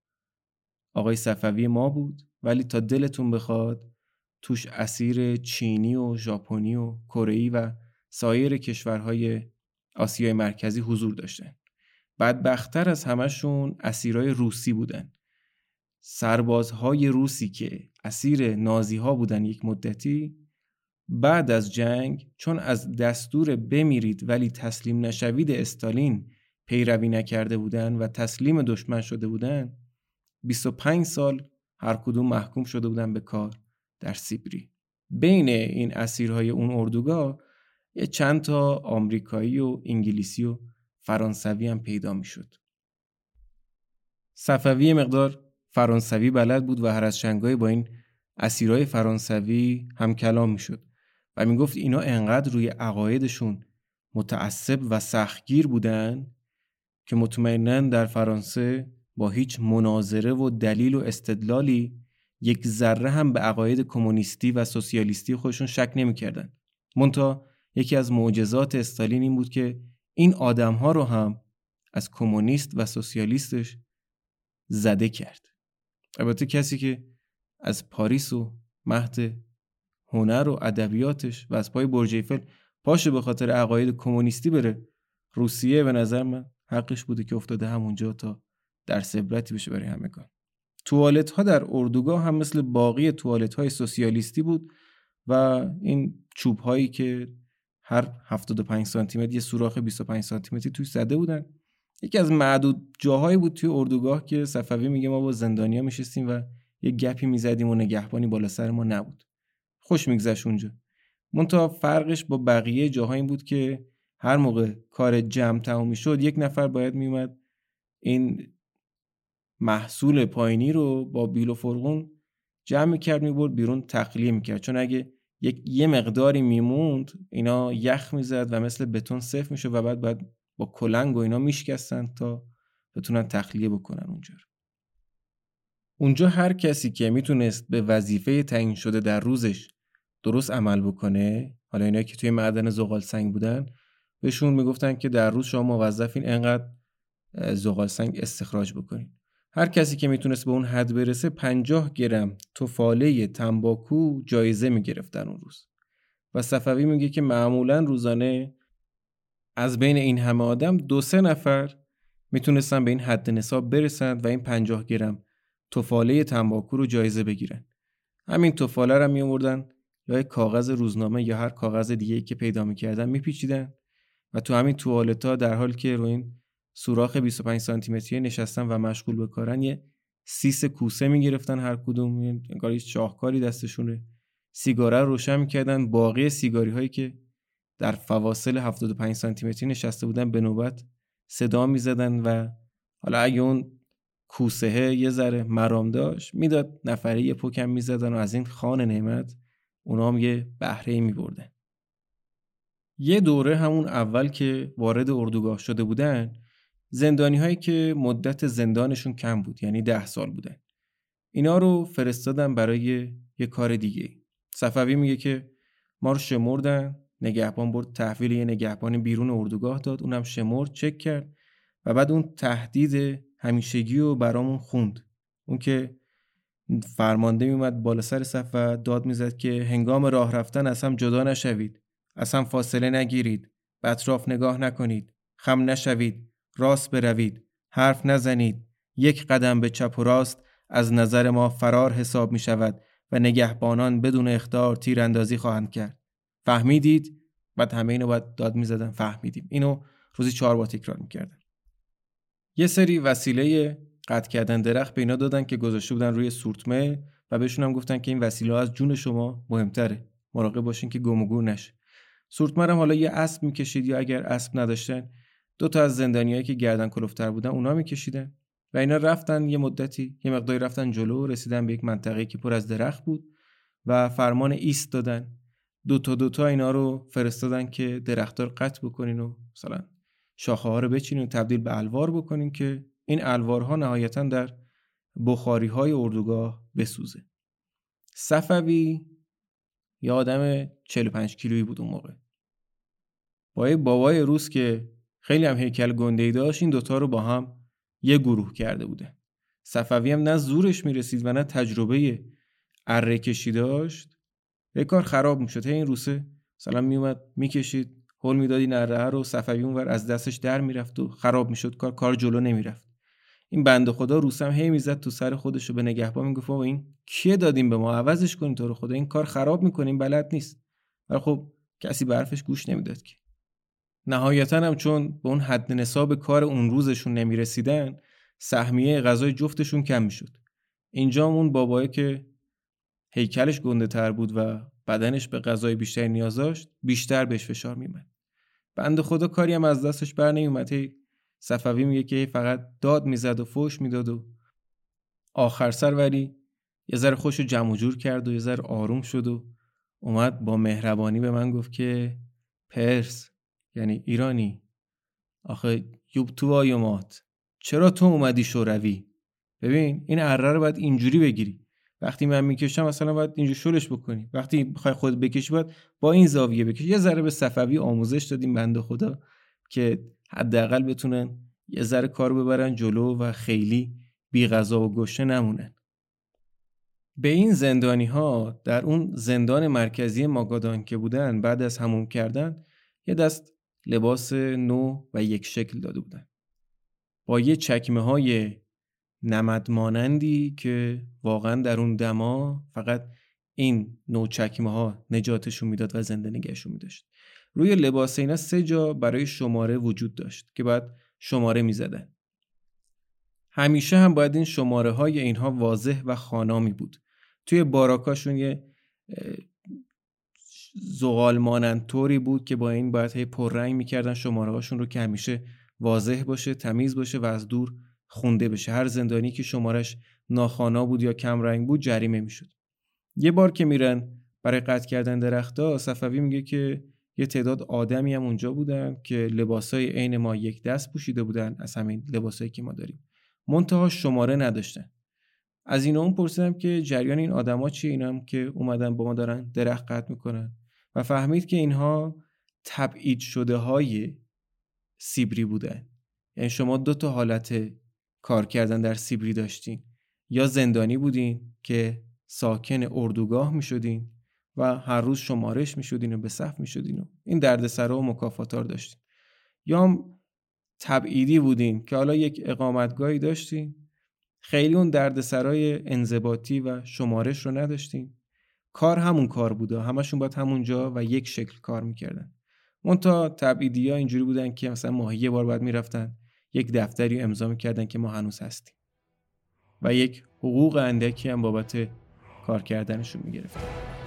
آقای صفوی ما بود ولی تا دلتون بخواد توش اسیر چینی و ژاپنی و کره و سایر کشورهای آسیای مرکزی حضور داشتن. بدبختتر از همشون اسیرای روسی بودن. سربازهای روسی که اسیر نازی ها بودن یک مدتی بعد از جنگ چون از دستور بمیرید ولی تسلیم نشوید استالین پیروی نکرده بودن و تسلیم دشمن شده بودن 25 سال هر کدوم محکوم شده بودن به کار در سیبری بین این اسیرهای اون اردوگاه یه چند تا آمریکایی و انگلیسی و فرانسوی هم پیدا می‌شد. صفوی مقدار فرانسوی بلد بود و هر از شنگای با این اسیرای فرانسوی هم کلام می‌شد و می‌گفت اینا انقدر روی عقایدشون متعصب و سختگیر بودن که مطمئنا در فرانسه با هیچ مناظره و دلیل و استدلالی یک ذره هم به عقاید کمونیستی و سوسیالیستی خودشون شک نمی‌کردن. مونتا یکی از معجزات استالین این بود که این آدم ها رو هم از کمونیست و سوسیالیستش زده کرد البته کسی که از پاریس و مهد هنر و ادبیاتش و از پای برج ایفل پاشه به خاطر عقاید کمونیستی بره روسیه به نظر من حقش بوده که افتاده همونجا تا در عبرتی بشه برای همگان توالت ها در اردوگاه هم مثل باقی توالت های سوسیالیستی بود و این چوب هایی که هر 75 سانتی متر یه سوراخ 25 سانتی متری توش زده بودن. یکی از معدود جاهایی بود توی اردوگاه که صفوی میگه ما با زندانیا میشستیم و یه گپی می‌زدیم و نگهبانی بالا سر ما نبود. خوش میگذشت اونجا. منتها فرقش با بقیه جاها این بود که هر موقع کار جمع تموم می‌شد یک نفر باید میومد این محصول پایینی رو با بیل و فرغون جمع می‌کرد می‌برد بیرون تخلیه می‌کرد. چون اگه یک یه مقداری میموند اینا یخ می‌زد و مثل بتون صف میشه و بعد باید با کلنگ و اینا میشکستن تا بتونن تخلیه بکنن اونجا اونجا هر کسی که می‌تونست به وظیفه تعیین شده در روزش درست عمل بکنه حالا اینا که توی معدن زغال سنگ بودن بهشون می‌گفتن که در روز شما موظفین انقدر زغال سنگ استخراج بکنین. هر کسی که می‌تونست به اون حد برسه 50 گرم توفاله تنباکو جایزه می‌گرفتن اون روز. و صفوی میگه که معمولا روزانه از بین این همه آدم دو سه نفر می‌تونستن به این حد نصاب برسند و این 50 گرم توفاله تنباکو رو جایزه بگیرن. همین توفاله رو میوردن یا کاغذ روزنامه یا هر کاغذ دیگه که پیدا می‌کردن میپیچیدن. و تو همین توالتا در حال که رو این سوراخ 25 سانتی متری نشستن و مشغول به کارن یه سیس کوسه می‌گرفتن هر کدوم. انگار شاهکاری دستشونه. سیگاره رو روشن می‌کردن. باقی سیگاری هایی که در فواصل 75 سانتی متری نشسته بودن به نوبت صدا می‌زدن و حالا اگه اون کوسه یه ذره مرام داشت می‌داد نفره یه پوکم می‌زدن و از این خان نعمت اونا یه بهره می بردن. یه دوره همون اول که وارد اردوگاه شده بودن زندانی هایی که مدت زندانشون کم بود یعنی ده سال بودن. اینا رو فرستادن برای یه کار دیگه. صفوی میگه که ما رو شمردن نگهبان برد تحویل یه نگهبان بیرون اردوگاه داد اونم شمرد چک کرد و بعد اون تهدید همیشگی رو برامون خوند. اون که فرمانده میومد بالا سر صف و داد می‌زد که هنگام راه رفتن از هم جدا نشوید. هم فاصله نگیرید. به اطراف نگاه نکنید. خم نشوید. راست بروید. حرف نزنید. یک قدم به چپ و راست از نظر ما فرار حساب می شود و نگهبانان بدون اختار تیراندازی خواهند کرد. فهمیدید؟ بعد همه اینو باید داد می‌زدن. فهمیدیم. اینو روزی چهار بار تکرار می‌کردن. یه سری وسیله قطع کردن درخت به اینا دادن که گذاشته بودن روی سورتمه و بهشون هم گفتن که این وسیله از جون شما مهمتره. مراقب باشین که گم و گور نشه. سورتمه هم حالا یه اسب می‌کشید یا اگر اسب نداشتن دو تا از زندانیایی که گردن کلفتر بودن اونا میکشیدن و اینا رفتن یه مدتی یه مقداری رفتن جلو رسیدن به یک منطقه که پر از درخت بود و فرمان ایست دادن. دو تا دو تا اینا رو فرستادن که درختار قطع بکنین و مثلا شاخه ها رو بچینین و تبدیل به الوار بکنین که این الوارها نهایتا در بخاری های اردوگاه بسوزه. صفوی یه آدم 45 کیلویی بود اون موقع. با یه بابای روس که خیلی هم هیکل گنده داشت این دوتا رو با هم یه گروه کرده بوده. صفوی هم نه زورش می‌رسید و نه تجربه اره کشی داشت. یه کار خراب می‌شد. این روسه مثلا میومد می‌کشید هول می‌داد این اره رو. صفوی اونور از دستش در می‌رفت و خراب می‌شد. کار کار جلو نمی‌رفت. این بنده خدا روسم هی می‌زد تو سر خودش رو به نگهبان می‌گفت بابا این کیه دادیم به ما؟ عوضش کنیم تو رو خدا. این کار خراب می‌کنیم بلد نیست. ولی خب کسی به حرفش گوش نمی‌داد که. نهایتا هم چون به اون حد نصاب کار اون روزشون نمی‌رسیدن سهمیه غذای جفتشون کم می‌شد. اینجا اون بابایی که هیکلش گنده تر بود و بدنش به غذای بیشتری نیاز داشت بیشتر بهش فشار میمد بند خدا کاری هم از دستش بر صفوی میگه که فقط داد می‌زد و فوش می‌داد و آخر سر ولی یه ذره خوش و جمع جور کرد و یه ذره آروم شد و اومد با مهربانی به من گفت که پرس. یعنی ایرانی. آخه یوب تو وایومات چرا تو اومدی شوروی؟ ببین این اره رو باید اینجوری بگیری. وقتی من می‌کشم مثلا باید اینجوری شلش بکنی. وقتی بخوای خود بکشی باید با این زاویه بکشی. یه ذره به صفوی آموزش دادیم بنده خدا که حداقل بتونن یه ذره کار ببرن جلو و خیلی بی غذا و گشه نمونن. به این زندانی ها در اون زندان مرکزی ماگادان که بودن بعد از هموم کردن یه دست لباس نو و یک شکل داده بودن. با یه چکمه های نمد مانندی که واقعا در اون دما فقط این نوع چکمه ها نجاتشون می‌داد و زنده نگهشون میداشت. روی لباس اینا سه جا برای شماره وجود داشت که بعد شماره می‌زدن. همیشه هم باید این شماره های اینها واضح و خانامی بود. توی باراکاشون یه زغال مانند طوری بود که با این باید هی پررنگ می‌کردن شماره هاشون رو که همیشه واضح باشه تمیز باشه و از دور خونده بشه. هر زندانی که شمارش ناخانا بود یا کم رنگ بود جریمه می‌شد. یه بار که میرن برای قطع کردن درختها صفوی میگه که یه تعداد آدمی هم اونجا بودن که لباسای عین ما یک دست پوشیده بودن از همین لباسایی که ما داریم. منتها شماره نداشتن. از اینا اون پرسیدم که جریان این آدما چیه؟ اینم که اومدن با ما دارن درخت قطع می‌کنن. و فهمید که اینها تبعید شده های سیبری بودن. یعنی شما دو تا حالت کار کردن در سیبری داشتین. یا زندانی بودین که ساکن اردوگاه می شدین و هر روز شمارش می شدین و به صف می شدین و این دردسرا و مکافاتار داشتین. یا تبعیدی بودین که حالا یک اقامتگاهی داشتین خیلی اون دردسرای انضباطی و شمارش رو نداشتین کار همون کار بوده. همشون باید همونجا و یک شکل کار می‌کردن. منتها تبعیدی ها اینجوری بودن که مثلا ماهی یه بار باید می‌رفتن یک دفتری امضا می‌کردن که ما هنوز هستیم. و یک حقوق اندکی هم بابت کار کردنشون می‌گرفتن.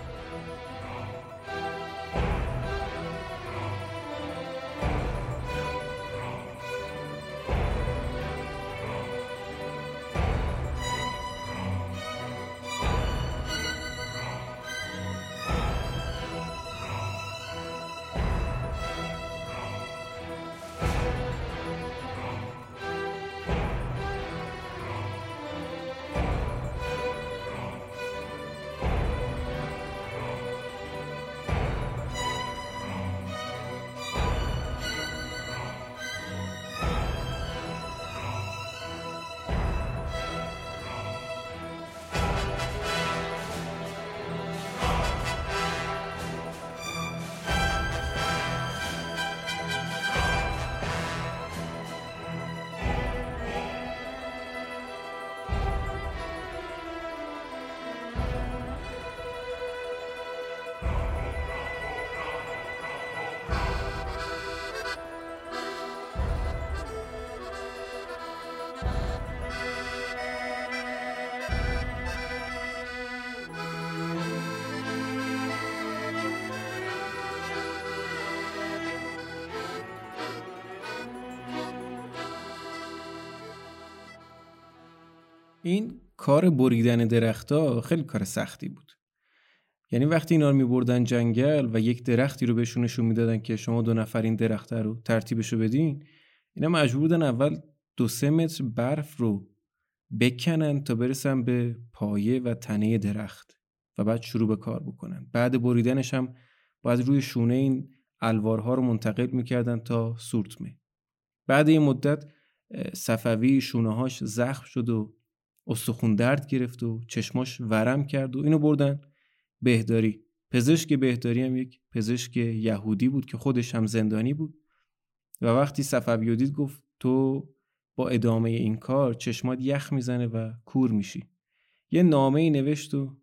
کار بریدن درختها خیلی کار سختی بود. یعنی وقتی اینا رو میبردن جنگل و یک درختی رو بهشون نشون می‌دادن که شما دو نفر این درخت رو ترتیبش رو بدین اینا مجبور بودن اول دو سه متر برف رو بکنن تا برسن به پایه و تنه درخت و بعد شروع به کار بکنن. بعد بریدنش هم باید روی شونه این الوارها رو منتقل می‌کردن تا سورتمه. بعد این مدت صفوی شونه هاش زخم شد و استخون درد گرفت و چشماش ورم کرد و اینو بردن. بهداری. پزشک بهداری هم یک پزشک یهودی بود که خودش هم زندانی بود. و وقتی صفوی دید گفت تو با ادامه این کار چشمات یخ می‌زنه و کور میشی. یه نامه ای نوشت و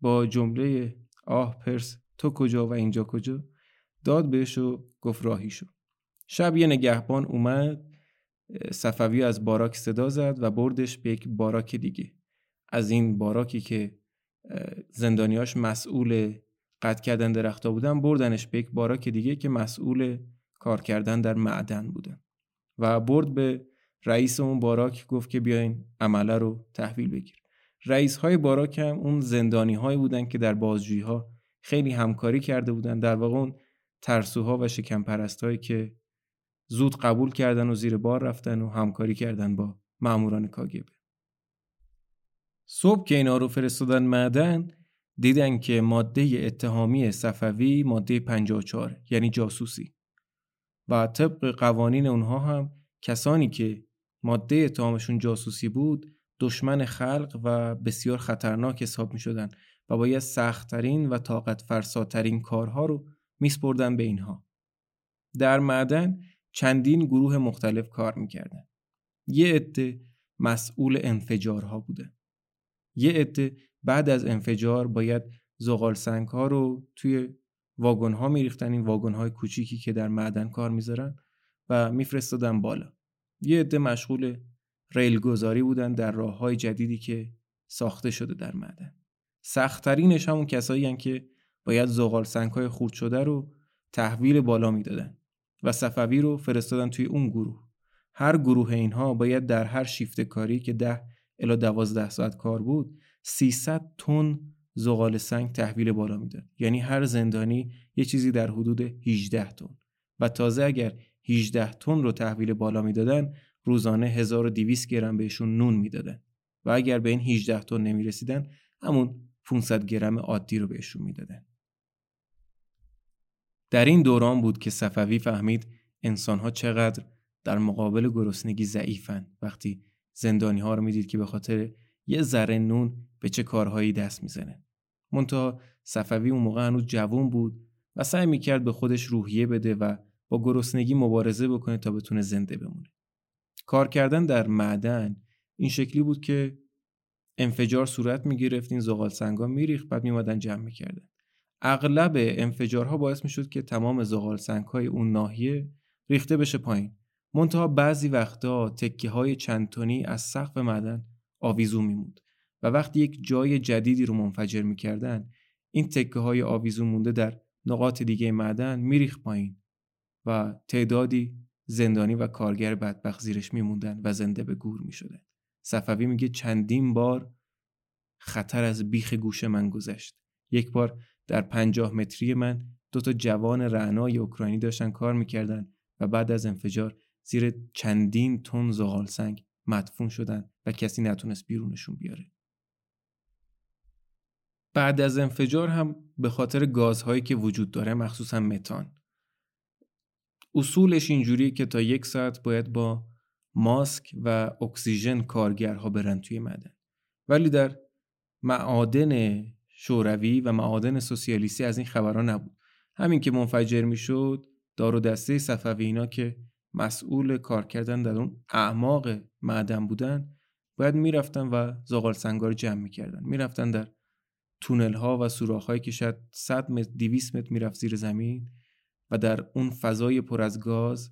با جمله آه پرس تو کجا و اینجا کجا؟ داد بهش و گفت راهی شو. شب یه نگهبان اومد صفوی از باراک صدا زد و بردش به یک باراک دیگه. از این باراکی که زندانیاش مسئول قطع کردن درختها بودن بردنش به یک باراک دیگه که مسئول کار کردن در معدن بودن. و برد به رئیس اون باراک گفت که بیاین عمله رو تحویل بگیر. رئیس های باراک هم اون زندانی هایی بودن که در بازجویی ها خیلی همکاری کرده بودن. در واقع اون ترسوها و شکم هایی که زود قبول کردن و زیر بار رفتن و همکاری کردن با ماموران کاگبه صبح که اینا رو فرستادن معدن دیدن که ماده اتهامی صفوی ماده 54 یعنی جاسوسی و طبق قوانین اونها هم کسانی که ماده اتهامشون جاسوسی بود دشمن خلق و بسیار خطرناک حساب می شدن و باید سختترین و طاقت فرساترین کارها رو میسپردن به اینها. در معدن چندین گروه مختلف کار می‌کردن. یه عده مسئول انفجارها بوده. یه عده بعد از انفجار باید زغال سنگ ها رو توی واگن ها میریختن این واگن های کوچیکی که در معدن کار می‌ذارن و میفرستادن بالا. یه عده مشغول ریل گذاری بودن در راه های جدیدی که ساخته شده در معدن. سختترینش همون کسایی که باید زغال سنگ های خورد شده رو تحویل بالا می‌دادن و صفوی رو فرستادن توی اون گروه. هر گروه اینها باید در هر شیفت کاری که ده الا دوازده ساعت کار بود 300 تن زغال سنگ تحویل بالا می‌داد. یعنی هر زندانی یه چیزی در حدود 18 تن. و تازه اگر 18 تن رو تحویل بالا می‌دادن روزانه 1200 گرم بهشون نون می‌دادن. و اگر به این 18 تن نمی‌رسیدن همون 500 گرم عادی رو بهشون می‌دادن. در این دوران بود که صفوی فهمید انسانها چقدر در مقابل گرسنگی ضعیفن. وقتی زندانی ها رو می‌دید که به خاطر یه ذره نون به چه کارهایی دست می‌زنه. منتها صفوی اون موقع هنوز جوون بود و سعی می‌کرد به خودش روحیه بده و با گرسنگی مبارزه بکنه تا بتونه زنده بمونه. کار کردن در معدن این شکلی بود که انفجار صورت می‌گرفت این زغال سنگا میریخت بعد میومدن جمع می‌کردن. اغلب انفجارها باعث می‌شد که تمام زغال سنگ های اون ناحیه ریخته بشه پایین. منتها بعضی وقتا تکه های چند تونی از سقف معدن آویزون میموند و وقتی یک جای جدیدی رو منفجر می‌کردن این تکه های آویزون مونده در نقاط دیگه معدن میریخ پایین و تعدادی زندانی و کارگر بدبخت زیرش میموندن و زنده به گور می‌شدن. صفوی میگه چندین بار خطر از بیخ گوش من گذشت. یک بار در پنجاه متری من دو تا جوان رعنای اوکراینی داشتن کار می‌کردن و بعد از انفجار زیر چندین تن زغال سنگ مدفون شدن و کسی نتونست بیرونشون بیاره. بعد از انفجار هم به خاطر گازهایی که وجود داره مخصوصا متان اصولش اینجوریه که تا یک ساعت باید با ماسک و اکسیژن کارگرها برن توی معدن ولی در معادن شوروی و معادن سوسیالیستی از این خبرها نبود. همین که منفجر می‌شد دار و دسته صفوی اینا که مسئول کار کردن در اون اعماق معدن بودن باید می‌رفتن و زغال سنگار جمع می‌کردن. می‌رفتن در تونل ها و سوراخ هایی که شاید 100 متر 200 متر می‌رفت زیر زمین و در اون فضای پر از گاز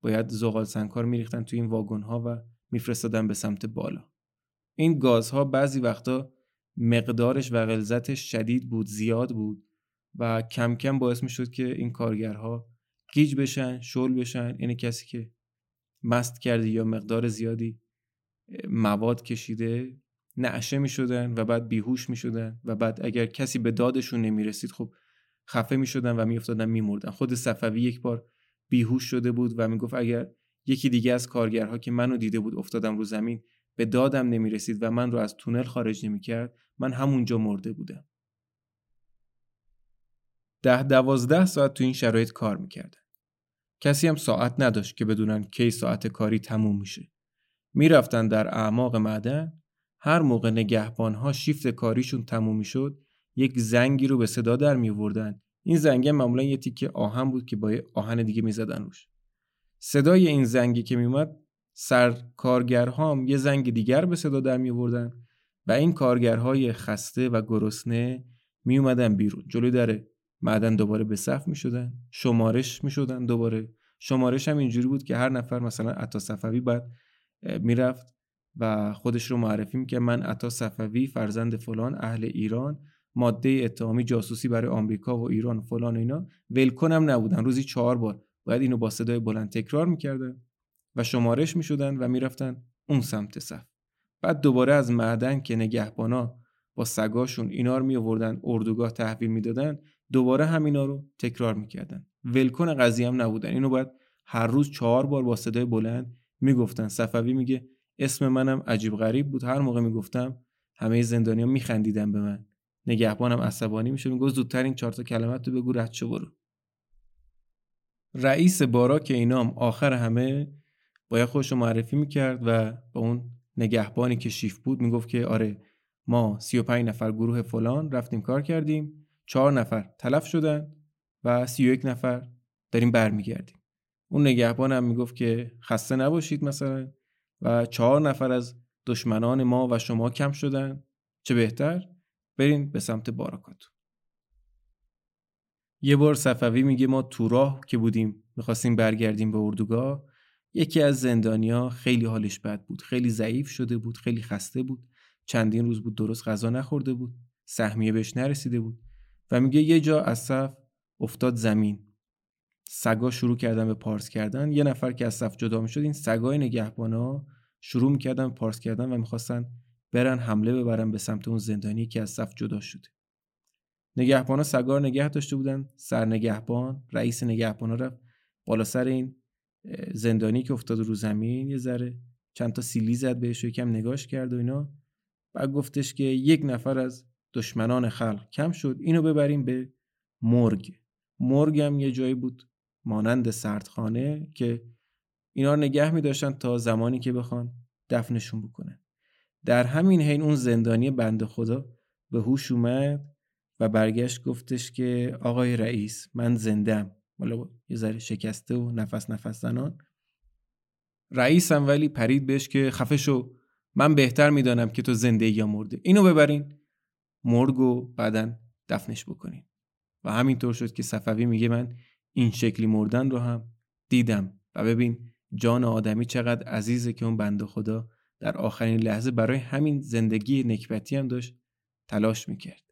باید زغال سنگار میریختن توی این واگن ها و میفرستادن به سمت بالا. این گازها بعضی وقتا مقدارش و غلظتش شدید بود زیاد بود و کم کم باعث می شد که این کارگرها گیج بشن شل بشن. یعنی کسی که مست کرده یا مقدار زیادی مواد کشیده نعشه می شدن و بعد بیهوش می شدن و بعد اگر کسی به دادشون نمی رسید خب خفه می شدن و می افتادن می مردن خود صفوی یک بار بیهوش شده بود و می گفت اگر یکی دیگه از کارگرها که منو دیده بود افتادم رو زمین به دادم نمی رسید و من رو از تونل خارج نمی کرد من همونجا مرده بودم ده دوازده ساعت تو این شرایط کار می‌کردن. کسی هم ساعت نداشت که بدونن کی ساعت کاری تموم میشه. می‌رفتن در اعماق معدن هر موقع نگهبانها شیفت کاریشون تموم می‌شد یک زنگی رو به صدا در میوردن این زنگه معمولا یه تیکه آهن بود که با یه آهن دیگه می‌زدن روش صدای این زنگی که میومد سر کارگرها هم یه زنگ دیگر به صدا در میوردن و این کارگرهای خسته و گرسنه می اومدن بیرون. جلوی در معدن دوباره به صف می شدن شمارش می شدن دوباره. شمارش هم اینجوری بود که هر نفر مثلا عطا صفوی باید می‌رفت و خودش رو معرفی می‌کرد. من عطا صفوی فرزند فلان اهل ایران ماده اتهامی جاسوسی برای آمریکا و ایران فلان و اینا. ولکنم نبودن. روزی چهار بار باید اینو با صدای بلند تکرار می‌کردن. و شمارش می‌شدن و می‌رفتن اون سمت صف. بعد دوباره از معدن که نگهبانا با سگاشون اینا رو می آوردن اردوگاه تحویل می‌دادن دوباره همینا رو تکرار می‌کردن. ولکن قضیه هم نبودن. اینو باید هر روز چهار بار با صدای بلند می‌گفتن. صفوی میگه اسم منم عجیب غریب بود. هر موقع می‌گفتم همه زندانیا میخندیدن به من. نگهبانم عصبانی میشه می‌گفت زودتر این چهار تا کلمت تو بگو رد شو برو. رئیس بارا که اینام آخر همه باید خودش رو معرفی می‌کرد و با اون نگهبانی که شیف بود می‌گفت که آره ما 35 نفر گروه فلان رفتیم کار کردیم چهار نفر تلف شدن و 31 نفر داریم برمیگردیم. اون نگهبان هم می‌گفت که خسته نباشید مثلا و چهار نفر از دشمنان ما و شما کم شدن. چه بهتر؟ برین به سمت باراکاتو. یه بار صفوی میگه ما تو راه که بودیم می‌خواستیم برگردیم به اردوگاه. یکی از زندانیا خیلی حالش بد بود خیلی ضعیف شده بود خیلی خسته بود. چندین روز بود درست غذا نخورده بود سهمیه بهش نرسیده بود و میگه یه جا از صف افتاد زمین. سگا شروع کردن به پارس کردن. یه نفر که از صف جدا می‌شد این سگای نگهبانا شروع می‌کردن پارس کردن و می‌خواستن برن حمله ببرن به سمت اون زندانی که از صف جدا شده. نگهبانا سگا رو نگه داشته بودن. سرنگهبان رئیس نگهبانا رفت بالا سر این زندانی که افتاد رو زمین یه ذره چند تا سیلی زد بهش و یکم نگاش کرد و اینا. بعد گفتش که یک نفر از دشمنان خلق کم شد اینو ببریم به مرگ. مرگ هم یه جایی بود مانند سردخانه که اینا رو نگه می داشتن تا زمانی که بخوان دفنشون بکنن. در همین حین اون زندانی بند خدا به هوش اومد و برگشت گفتش که آقای رئیس من زندم حالا یه ذره شکسته و نفس نفس زنان. رئیس هم ولی پرید بهش که خفه شو من بهتر می‌دانم که تو زنده یا مرده. اینو ببرین. مرگ و بعدا دفنش بکنین. و همینطور شد که صفوی میگه من این شکلی مردن رو هم دیدم. و ببین جان آدمی چقدر عزیزه که اون بنده خدا در آخرین لحظه برای همین زندگی نکبتی هم داشت تلاش می‌کرد.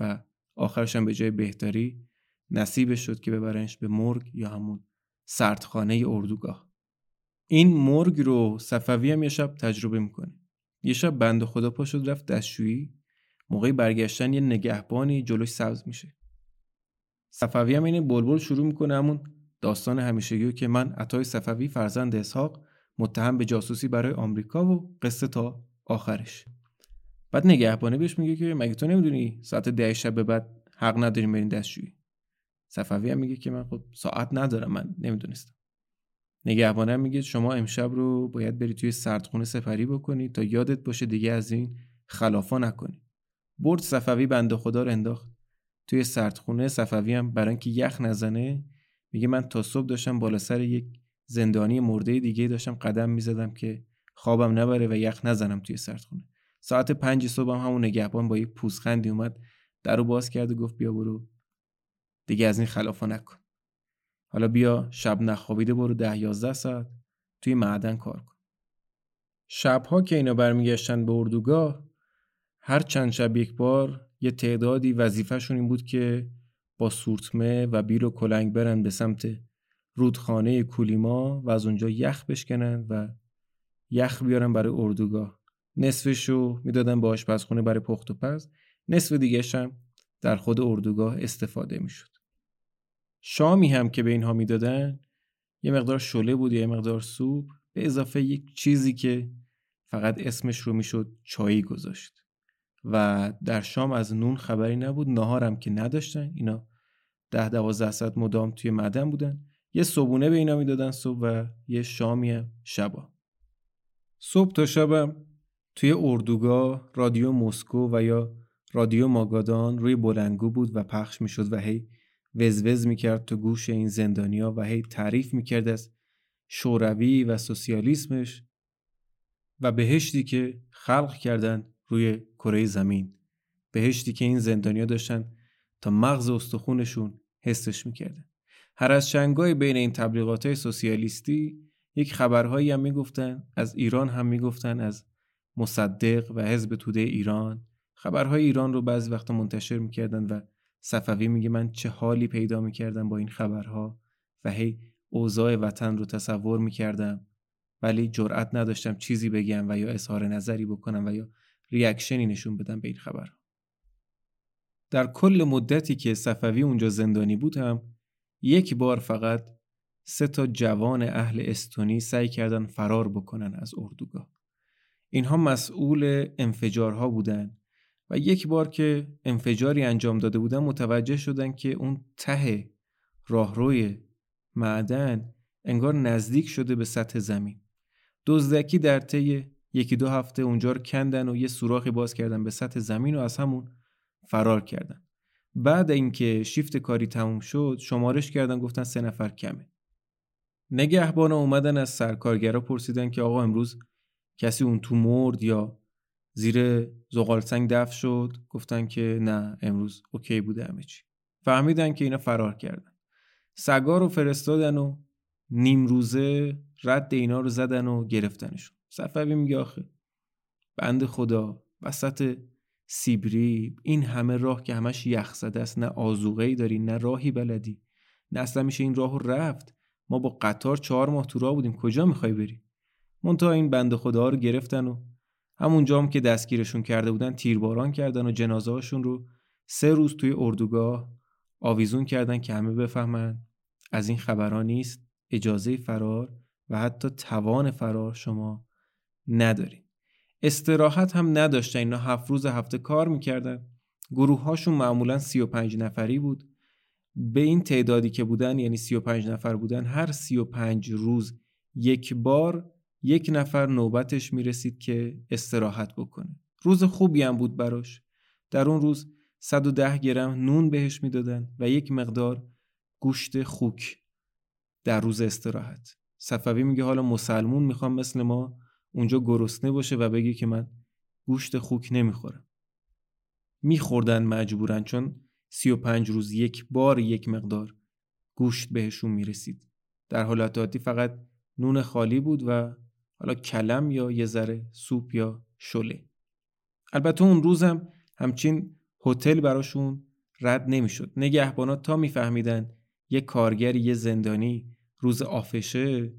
و آخرش هم به جای بهتری نصیبش شد که ببرنش به مرگ یا همون سردخانه اردوگاه. این مرگ رو صفوی هم یه شب تجربه می‌کنه. یه شب بند خدا پا شد رفت دستشویی. موقعی برگشتن یه نگهبانی جلوش سبز میشه. صفوی هم این بلبل شروع می‌کنه همون داستان همیشگی که من عطای صفوی فرزند اسحاق متهم به جاسوسی برای آمریکا و قصه تا آخرش. بعد نگهبانه بهش میگه که مگه تو نمی‌دونی ساعت ده شب به بعد حق نداریم برین دستشویی؟ صفوی هم میگه که من خب ساعت ندارم من نمی‌دونستم. نگهبانه میگه شما امشب رو باید بری توی سردخونه سفری بکنی تا یادت باشه دیگه از این خلافا نکنی. برد صفوی بنده خدا رو انداخت. توی سردخونه صفوی هم برای اینکه یخ نزنه میگه من تا صبح داشتم بالا سر یک زندانی مرده دیگه داشتم قدم می‌زدم که خوابم نبره و یخ نزنم توی سردخونه. ساعت پنج صبح هم همون نگهبان با یک پوزخندی اومد در رو باز کرد و گفت بیا برو دیگه از این خلافا نکن. حالا بیا شب نخوابیده برو ده یازده ساعت توی معدن کار کن. شبها که اینا برمیگشتن به اردوگاه هر چند شب یک بار یه تعدادی وظیفهشون این بود که با سورتمه و بیر و کلنگ برن به سمت رودخانه کولیما و از اونجا یخ بشکنن و یخ بیارن برای اردوگاه. نصفشو می‌دادن به آشپزخونه برای پخت و پز. نصف دیگه هم در خود اردوگاه استفاده می‌شد. شامی هم که به اینها می‌دادن یه مقدار شله بود یا یه مقدار سوپ به اضافه یک چیزی که فقط اسمش رو می‌شد چایی گذاشت. و در شام از نون خبری نبود نهارم که نداشتن اینا ده دوازده ساعت مدام توی معدن بودن. یه صبونه به اینا می‌دادن صبح و یه شامی شبا. صبح تا شبم توی اردوگاه رادیو مسکو و یا رادیو ماگادان روی بلنگو بود و پخش می‌شد و هی وزوز می‌کرد تو گوش این زندانیا و هی تعریف می‌کرد از شوروی و سوسیالیسمش و بهشتی که خلق کردن روی کره زمین. بهشتی که این زندانیا داشتن تا مغز استخونشون حسش می‌کردن. هر از چنگای بین این تبلیغات های سوسیالیستی یک خبرهایی هم می‌گفتن از ایران هم می‌گفتن از مصدق و حزب توده ایران. خبرهای ایران رو بعضی وقتا منتشر می‌کردن و صفوی میگه من چه حالی پیدا می‌کردم با این خبرها و هی اوضاع وطن رو تصور می‌کردم. ولی جرأت نداشتم چیزی بگم و یا اظهار نظری بکنم و یا ریاکشنی نشون بدم به این خبر در کل مدتی که صفوی اونجا زندانی بود هم یک بار فقط سه تا جوان اهل استونی سعی کردن فرار بکنن از اردوگاه. اینها مسئول انفجارها بودن. و یک بار که انفجاری انجام داده بودن متوجه شدن که اون ته راهروی معدن انگار نزدیک شده به سطح زمین. دزدکی در طی یکی دو هفته اونجا رو کندن و یه سوراخی باز کردن به سطح زمین و از همون فرار کردن. بعد اینکه شیفت کاری تموم شد شمارش کردن گفتن سه نفر کمه. نگهبان اومدن از سرکارگرا پرسیدن که آقا امروز کسی اون تو مرد یا زیر زغال سنگ دفن شد. گفتن که نه امروز اوکی بوده همه چی. فهمیدن که اینا فرار کردن. سگا رو فرستادن و نیم روزه رد اینا رو زدن و گرفتنشون. صفوی میگه آخه بند خدا وسط سیبری این همه راه که همش یخ زده است نه آزوغه داری نه راهی بلدی. نه اصلا میشه این راه رفت. ما با قطار چهار ماه تو راه بودیم کجا می‌خوای بری؟ منتها این بند خدا رو گرفتن و همونجا هم که دستگیرشون کرده بودن تیرباران کردن و جنازه هاشون رو سه روز توی اردوگاه آویزون کردن که همه بفهمن. از این خبرها نیست اجازه فرار و حتی توان فرار شما ندارین. استراحت هم نداشتن. اینا هفت روز هفته کار می‌کردن. گروه هاشون معمولا 35 نفری بود. به این تعدادی که بودن یعنی 35 نفر بودن هر 35 روز یک بار یک نفر نوبتش می‌رسید که استراحت بکنه. روز خوبی هم بود براش. در اون روز 110 گرم نون بهش می‌دادن و یک مقدار گوشت خوک در روز استراحت. صفوی میگه حالا مسلمون می‌خوام مثل ما اونجا گرسنه باشه و بگه که من گوشت خوک نمی‌خورم. میخوردن مجبورن چون 35 روز یک بار یک مقدار گوشت بهشون می‌رسید. در حالت عادی فقط نون خالی بود و حالا کلم یا یه ذره سوپ یا شله. البته اون روزم همچین هتل براشون رد نمی‌شد. نگهبانا تا میفهمیدن یه کارگر یه زندانی روز آفشه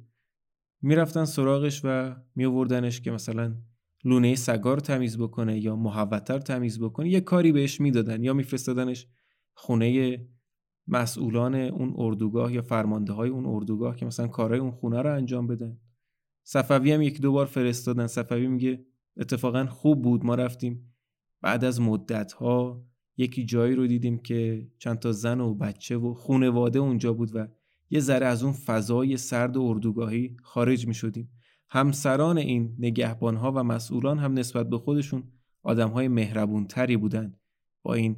می‌رفتن سراغش و میوردنش که مثلا لونه سگار تمیز بکنه یا محوتر تمیز بکنه. یه کاری بهش می‌دادن یا میفرستادنش خونه مسئولان اون اردوگاه یا فرمانده های اون اردوگاه که مثلا کارهای اون خونه رو انجام بدن. صفوی هم یک دو بار فرستادن. صفوی میگه اتفاقا خوب بود ما رفتیم. بعد از مدت ها یکی جایی رو دیدیم که چند تا زن و بچه و خونواده اونجا بود و یه ذره از اون فضای سرد و اردوگاهی خارج می شدیم همسران این نگهبان ها و مسئولان هم نسبت به خودشون آدم های مهربون تری بودن. با این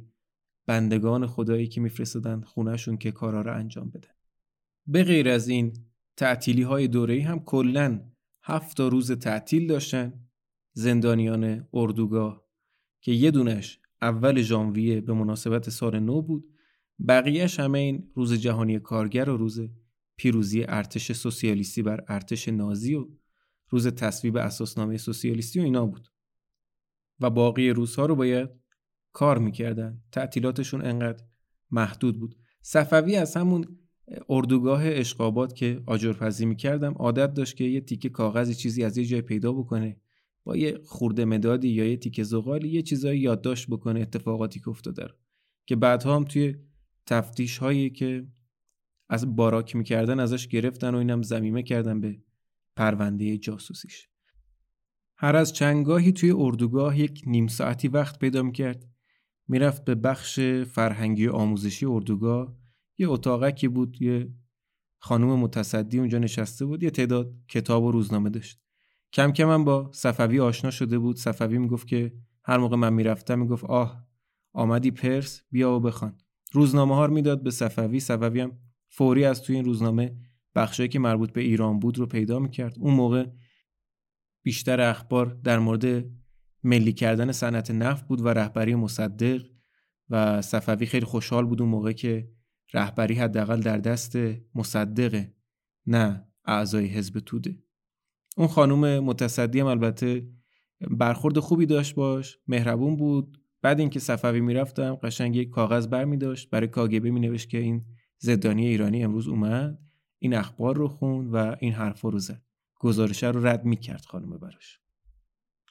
بندگان خدایی که میفرستادن خونهشون که کارا رو انجام بدن. به غیر از این تعطیلی های دوره هم کلا هفت روز تعطیل داشتن زندانیان اردوگاه که یه دونش اول ژانویه به مناسبت سال نو بود. بقیهش همه این روز جهانی کارگر و روز پیروزی ارتش سوسیالیستی بر ارتش نازی و روز تصویب اساسنامه سوسیالیستی و اینا بود. و باقی روزها رو باید کار می‌کردن. تعطیلاتشون انقدر محدود بود. صفوی از همون اردوگاه اشقابات که آجرپزی می‌کردم عادت داشت که یه تیکه کاغذی چیزی از یه جای پیدا بکنه. با یه خورده مدادی یا یه تیکه زغالی یه چیزایی یادداشت بکنه اتفاقاتی که افتاده که بعدها هم توی تفتیش هایی که از باراک می‌کردن ازش گرفتن و اینم زمیمه کردن به پرونده جاسوسیش. هر از چنگاهی توی اردوگاه یک نیم ساعتی وقت پیدا می‌کرد. می‌رفت به بخش فرهنگی آموزشی اردوگاه. یه اتاقکی بود یه خانم متصدی اونجا نشسته بود یه تعداد کتاب و روزنامه داشت. کم کم من با صفوی آشنا شده بود. صفوی می‌گفت که هر موقع من می‌رفتم می‌گفت آه آمدی پرس بیا و بخوان. روزنامه ها رو می‌داد به صفوی. صفوی هم فوری از توی این روزنامه بخشی که مربوط به ایران بود رو پیدا می‌کرد. اون موقع بیشتر اخبار در مورد ملی کردن صنعت نفت بود و رهبری مصدق و صفوی خیلی خوشحال بود اون موقع که رهبری حداقل در دست مصدقه نه اعضای حزب توده. اون خانم متصدی هم البته برخورد خوبی داشت باش مهربون بود. بعد اینکه صفوی می‌رفتم قشنگ یک کاغذ بر می داشت. برای کاگبه می نوشت که این زدانی ایرانی امروز اومد این اخبار رو خون و این حرفا رو زد. گزارشه رو رد می کرد خانم براش.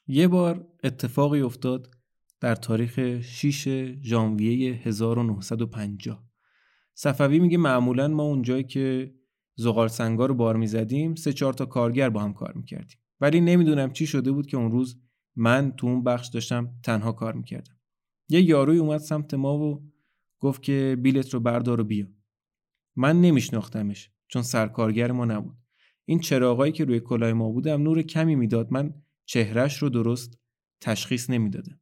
یه بار اتفاقی افتاد در تاریخ 6 ژانویه 1950 صفوی میگه معمولا ما اونجایی که زغال سنگا رو بار می‌زدیم سه چهار تا کارگر با هم کار می‌کردیم. ولی نمی‌دونم چی شده بود که اون روز من تو اون بخش داشتم تنها کار می‌کردم. یه یاروی اومد سمت ما و گفت که بیلت رو بردار و بیا. من نمیشناختمش چون سرکارگر ما نبود. این چراغایی که روی کلاه ما بودم نور کمی می‌داد. من چهرش رو درست تشخیص نمی‌دادم.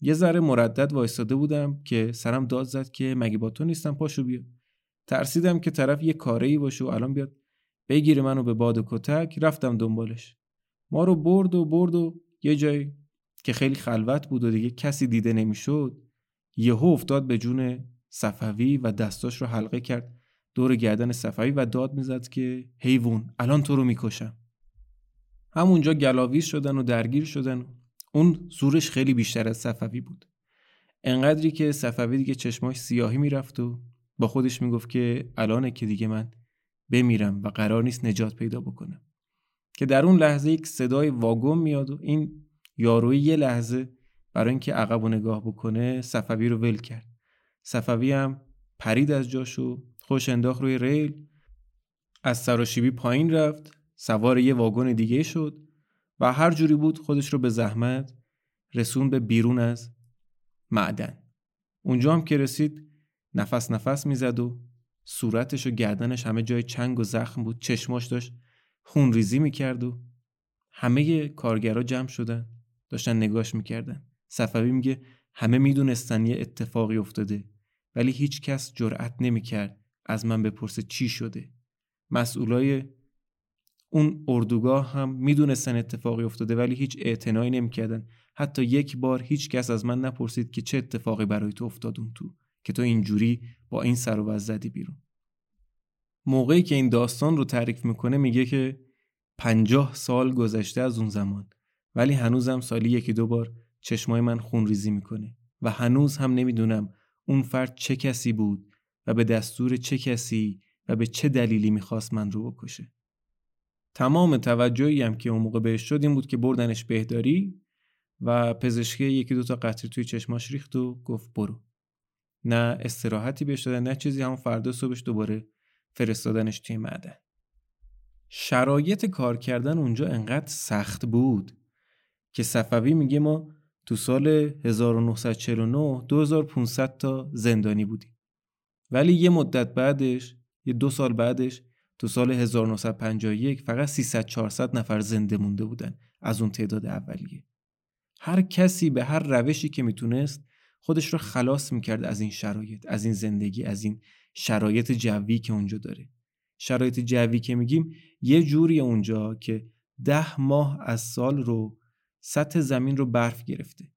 یه ذره مردد وایستاده بودم که سرم داد زد که مگه با تو نیستم پاشو بیا. ترسیدم که طرف یه کاره ای باشه و الان بیاد بگیره منو به باد و کتک رفتم دنبالش. ما رو برد و برد و یه جایی که خیلی خلوت بود و دیگه کسی دیده نمی‌شد یهو افتاد به جون صفوی و دستاش رو حلقه کرد. دور گردن صفوی و داد می‌زد که حیوان الان تو رو می‌کشم. همونجا گلاویز شدن و درگیر شدن اون زورش خیلی بیشتر از صفوی بود. انقدری که صفوی دیگه چشماش سیاهی می‌رفت و با خودش می‌گفت که الانه که دیگه من بمیرم و قرار نیست نجات پیدا بکنم. که در اون لحظه یک صدای واگن میاد و این یاروی یه لحظه برای اینکه عقب و نگاه بکنه صفوی رو ول کرد. صفوی هم پرید از جاش و خوش انداخت روی ریل. از سراشیبی پایین رفت. سوار یه واگن دیگه شد. و هر جوری بود خودش رو به زحمت رسون به بیرون از معدن. اونجا هم که رسید نفس نفس می‌زد و صورتش و گردنش همه جای چنگ و زخم بود. چشماش داشت خون ریزی می‌کرد و همه کارگرها جمع شدن داشتن نگاش می‌کردن. صفوی میگه همه می‌دونستن یه اتفاقی افتاده ولی هیچ کس جرأت نمی‌کرد از من بپرسه چی شده. مسئولای اون اردوگاه هم می‌دونستن اتفاقی افتاده ولی هیچ اعتنایی نمی‌کردن. حتی یک بار هیچ کس از من نپرسید که چه اتفاقی برای تو افتاد اون تو که تو اینجوری با این سر و زدی بیرون. موقعی که این داستان رو تعریف می‌کنه میگه که پنجاه سال گذشته از اون زمان ولی هنوزم سالی یکی دو بار چشمای من خون ریزی می‌کنه و هنوز هم نمی‌دونم اون فرد چه کسی بود و به دستور چه کسی و به چه دلیلی می‌خواست من رو بکشه. تمام توجهی هم که اون موقع بهش شد این بود که بردنش بهداری و پزشکی یکی دوتا قطره توی چشماش ریخت و گفت برو. نه استراحتی بهش دادن نه چیزی همون فردا صبحش دوباره فرستادنش توی معدن. شرایط کار کردن اونجا انقدر سخت بود که صفوی میگه ما تو سال 1949 2500 تا زندانی بودیم. ولی یه مدت بعدش یه دو سال بعدش تو سال 1951 فقط 300 400 نفر زنده مونده بودن از اون تعداد اولیه. هر کسی به هر روشی که می‌تونست خودش رو خلاص می‌کرد از این شرایط از این زندگی از این شرایط جوی که اونجا داره. شرایط جوی که میگیم یه جوری اونجا که ده ماه از سال رو سطح زمین رو برف گرفته.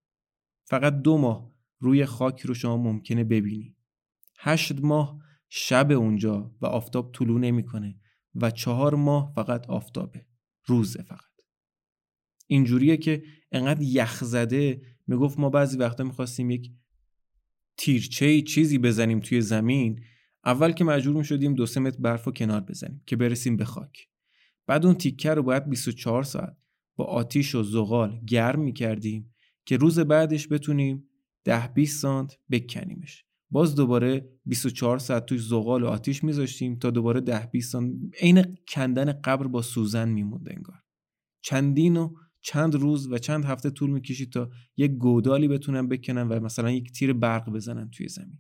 فقط دو ماه روی خاک رو شما ممکنه ببینی. هشت ماه شب اونجا و آفتاب طلوع نمی‌کنه و چهار ماه فقط آفتابه روزه فقط. اینجوریه که انقدر یخ زده می‌گفت ما بعضی وقتا می‌خواستیم یک تیرچه چیزی بزنیم توی زمین. اول که مجبور می شدیم دو سه متر برف و کنار بزنیم که برسیم به خاک. بعد اون تیکه رو باید 24 ساعت با آتیش و زغال گرم می کردیم که روز بعدش بتونیم 10 20 سانت بکنیمش. باز دوباره 24 ساعت توش زغال و آتیش میذاشتیم تا دوباره 10 20 سانت عین کندن قبر با سوزن میموند انگار. چندین و چند روز و چند هفته طول می‌کشید تا یک گودالی بتونن بکنن و مثلا یک تیر برق بزنن توی زمین.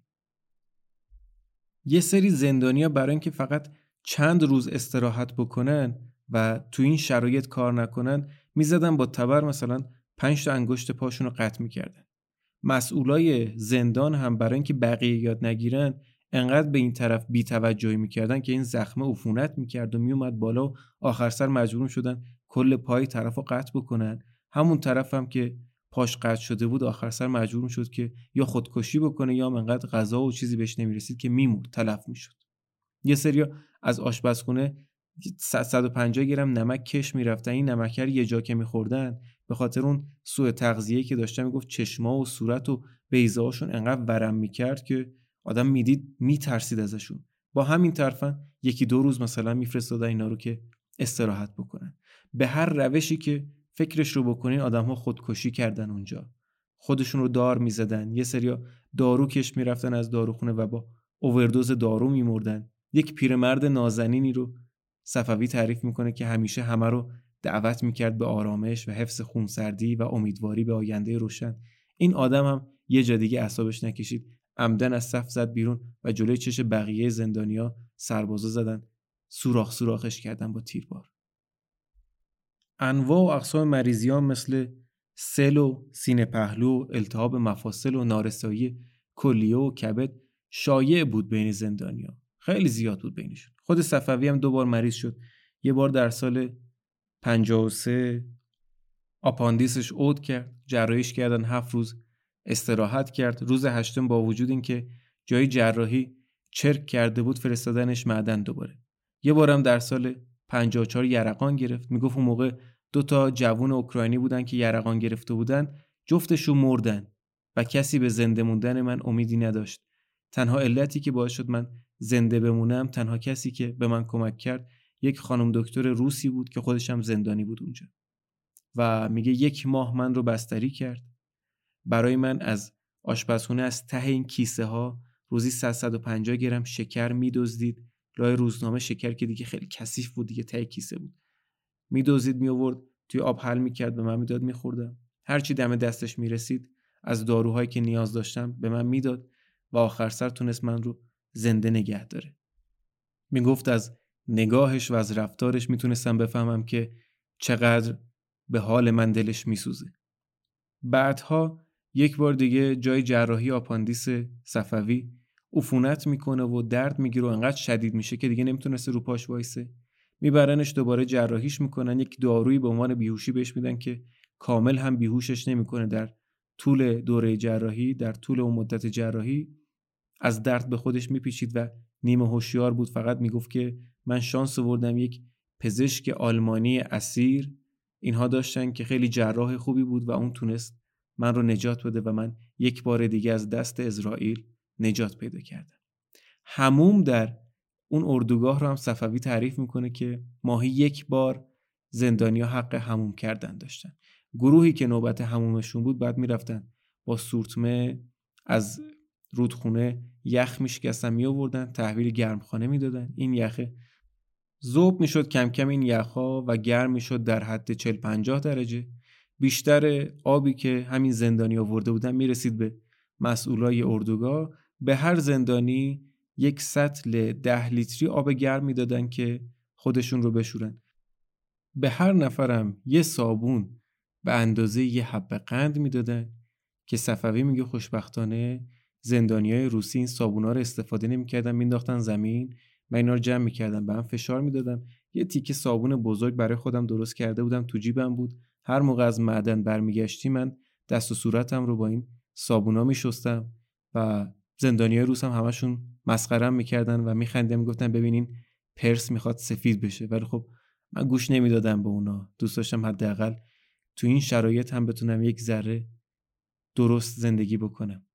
یه سری زندانیا برای اینکه فقط چند روز استراحت بکنن و تو این شرایط کار نکنن می‌زدن با تبر مثلا پنج تا انگشت پاشون رو قطع می‌کردن. مسئولای زندان هم برای اینکه بقیه یاد نگیرن انقدر به این طرف بی توجهی می‌کردن که این زخمه عفونت می‌کرد و میومد بالا و آخر سر مجبور شدن کل پای طرف رو قطع بکنن. همون طرف هم که پاش قطع شده بود آخر سر مجبور شد که یا خودکشی بکنه یا انقدر غذا و چیزی بهش نمی‌رسید که میمورد تلف می‌شد. یه سریا از آشپزخونه 150 گرم نمک کش می‌رفتن. این نمکر یه جا که میخوردن به خاطر اون سوء تغذیه که داشتن می‌گفت چشما و صورت و بیزهاشون انقدر ورم می‌کرد که آدم می‌دید میترسید ازشون. با همین طرفن یکی دو روز مثلا میفرستادن اینا رو که استراحت بکنن. به هر روشی که فکرش رو بکنین آدم ها خودکشی کردن اونجا. خودشون رو دار می‌زدن. یه سریا دارو کش می‌رفتن از داروخونه و با اووردوز دارو میمردن. یک پیرمرد نازنینی رو صفوی تعریف می‌کنه که همیشه همه رو دعوت می‌کرد به آرامش و حفظ خونسردی و امیدواری به آینده روشن. این آدم هم یه جا دیگه اعصابش نکشید. عمدن از صف زد بیرون و جلوی چش بقیه زندانیا سربازا زدن. سوراخ سوراخش کردن با تیربار. انواع و اقسام مریضی مثل سل و سینه پهلو التهاب مفاصل و نارسایی کلیه و کبد شایع بود بین زندانیا. خیلی زیاد بود بینشون. خود صفوی هم دو بار مریض شد. یه بار در سال 53 آپاندیسش عود کرد جراحیش کردن هفت روز. استراحت کرد. روز هشتم با وجود اینکه جای جراحی چرک کرده بود فرستادنش معدن دوباره. یه بارم در سال 54 یرقان گرفت. می‌گفت اون موقع دو تا جوون اوکراینی بودن که یرقان گرفته بودن جفتشون مردن و کسی به زنده موندن من امیدی نداشت. تنها علتی که باعث شد من زنده بمونم تنها کسی که به من کمک کرد یک خانم دکتر روسی بود که خودشم زندانی بود اونجا. و میگه یک ماه من رو بستری کرد. برای من از آشپزخونه از ته این کیسه ها روزی 150 گرم شکر میدزدید. لای روزنامه شکر که دیگه خیلی کثیف بود دیگه ته کیسه بود. میدزدید می آورد توی آب حل می‌کرد به من می‌داد میخوردم. هرچی دم دستش می‌رسید از داروهایی که نیاز داشتم به من می‌داد و آخر سر تونست من رو زنده نگه داره. می‌گفت از نگاهش و از رفتارش می‌تونستم بفهمم که چقدر به حال من دلش میسوزه. بعدها یک بار دیگه جای جراحی آپاندیس صفوی عفونت می‌کنه و درد می‌گیره و انقدر شدید میشه که دیگه نمی‌تونسته رو پاش وایسه. میبرنش دوباره جراحیش می‌کنن. یک دارویی به عنوان بیهوشی بهش میدن که کامل هم بیهوشش نمی‌کنه. در طول دوره جراحی در طول اون مدت جراحی از درد به خودش میپیچید و نیمه هوشیار بود. فقط می‌گفت که من شانس آوردم یک پزشک آلمانی اسیر. اینها داشتن که خیلی جراح خوبی بود و اون تونست من رو نجات بده و من یک بار دیگه از دست اسرائیل نجات پیدا کردم. هموم در اون اردوگاه رو هم صفوی تعریف می‌کنه که ماهی یک بار زندانیا حق هموم کردن داشتن. گروهی که نوبت همومشون بود بعد می‌رفتن با سورتمه از رودخونه یخ میشکستن می آوردن تحویل گرمخانه می‌دادن. این یخه ذوب می‌شد کم کم این یخها و گرم می‌شد در حد 40 50 درجه. بیشتر آبی که همین زندانی آورده بودن می‌رسید به مسئولای اردوگاه. به هر زندانی یک سطل ده لیتری آب گرم می‌دادن که خودشون رو بشورن. به هر نفرم یه صابون به اندازه یه حب قند می‌دادن که صفوی میگه خوشبختانه زندانیای روسی این صابونا رو استفاده نمی‌کردن مینداختن زمین. من اینا رو جمع می‌کردم به هم فشار می‌دادم یه تیکه صابون بزرگ برای خودم درست کرده بودم تو جیبم بود. هر موقع از معدن برمیگشتی من دست و صورتم رو با این صابونا میشستم و زندانیای روس هم همشون مسخرم می‌کردن و میخندن می‌گفتن ببینین پرس می‌خواد سفید بشه. ولی خب من گوش نمی‌دادم به اونا. دوست داشتم حداقل تو این شرایط هم بتونم یک ذره درست زندگی بکنم.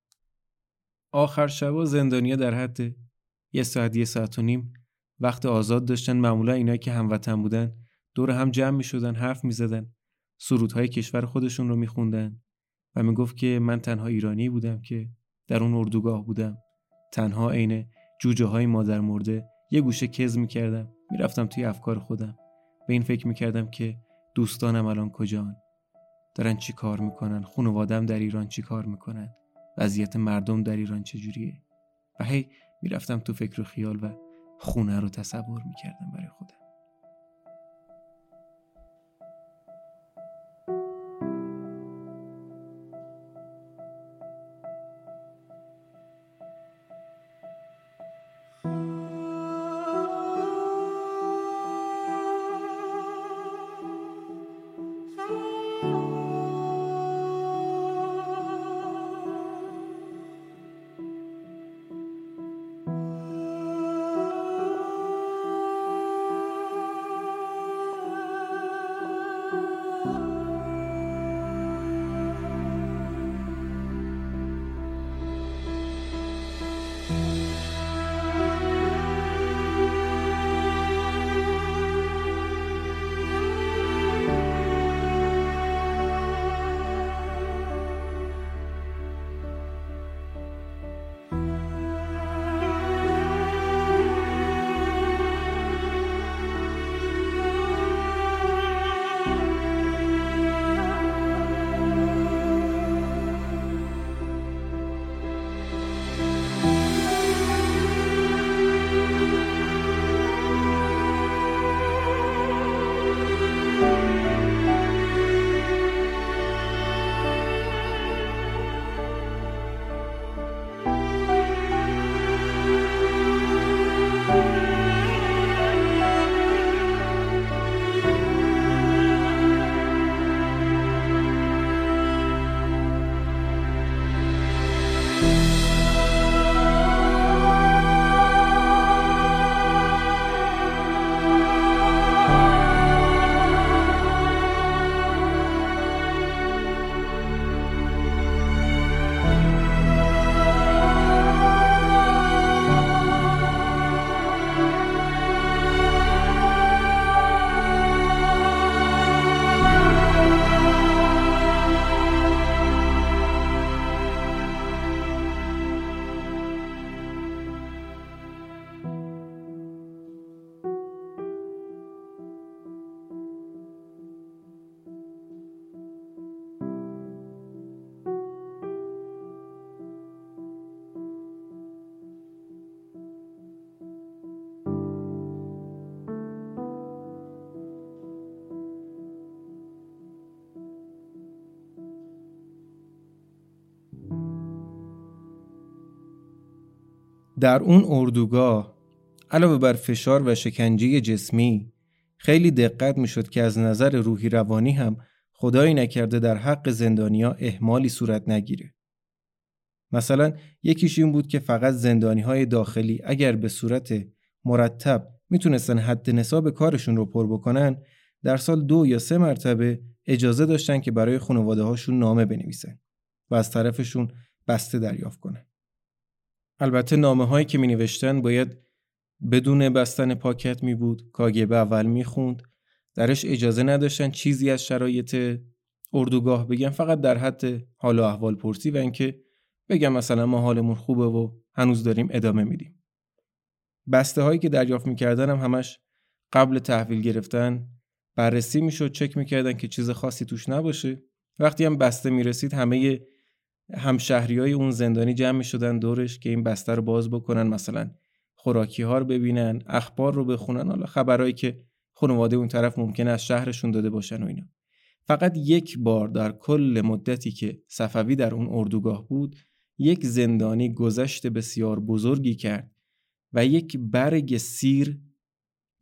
آخر شبا زندانیا در حد یه ساعت یه ساعت و نیم وقت آزاد داشتن. معمولا اینایی که هموطن بودن دور هم جمع می شدن حرف می زدن سرودهای کشور خودشون رو می خوندن و می گفت که من تنها ایرانی بودم که در اون اردوگاه بودم. تنها عین جوجه های مادر مرده یه گوشه کز می کردم می رفتم توی افکار خودم. به این فکر می کردم که دوستانم الان کجان؟ دارن چی کار می‌کنن؟ خانوادم در ایران چی کار می‌کنن؟ وضعیت مردم در ایران چجوریه؟ و هی می‌رفتم تو فکر و خیال و خونه رو تصور می‌کردم برای خودم. در اون اردوگاه علاوه بر فشار و شکنجه جسمی خیلی دقت می‌شد که از نظر روحی روانی هم خدایی نکرده در حق زندانیا احمالی صورت نگیره. مثلا یکیش این بود که فقط زندانی های داخلی اگر به صورت مرتب می‌تونستن حد نصاب کارشون رو پر بکنن در سال دو یا سه مرتبه اجازه داشتن که برای خانواده هاشون نامه بنویسن و از طرفشون بسته دریافت کنن. البته نامه هایی که می نوشتن باید بدون بستن پاکت می بود کاگبه اول می خوند درش اجازه نداشتن چیزی از شرایط اردوگاه بگن. فقط در حد حال و احوال پرسی و اینکه بگم مثلا ما حالمون خوبه و هنوز داریم ادامه میدیم. بسته هایی که دریافت می‌کردن هم همش قبل تحویل گرفتن. بررسی می‌شد چک می‌کردن که چیز خاصی توش نباشه. وقتی هم بسته می‌رسید همه همشهری های اون زندانی جمع شدن دورش که این بسته رو باز بکنن مثلا خوراکی ها رو ببینن اخبار رو بخونن حالا خبرهایی که خانواده اون طرف ممکنه از شهرشون داده باشن و اینا. فقط یک بار در کل مدتی که صفوی در اون اردوگاه بود یک زندانی گذشت بسیار بزرگی کرد و یک برگ سیر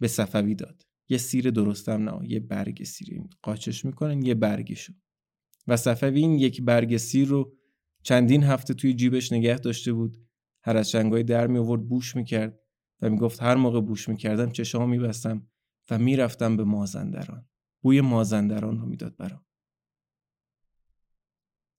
به صفوی داد. یه سیر درستم نه یه برگ سیر. قاچش می‌کنن یه برگشو و صفوی این یک برگ سیر رو چندین هفته توی جیبش نگه داشته بود. هر از چنگای در می آورد بوش می‌کرد و می‌گفت هر موقع بوش می‌کردم چشام میبستم و می‌رفتم به مازندران. بوی مازندران رو می‌داد برام.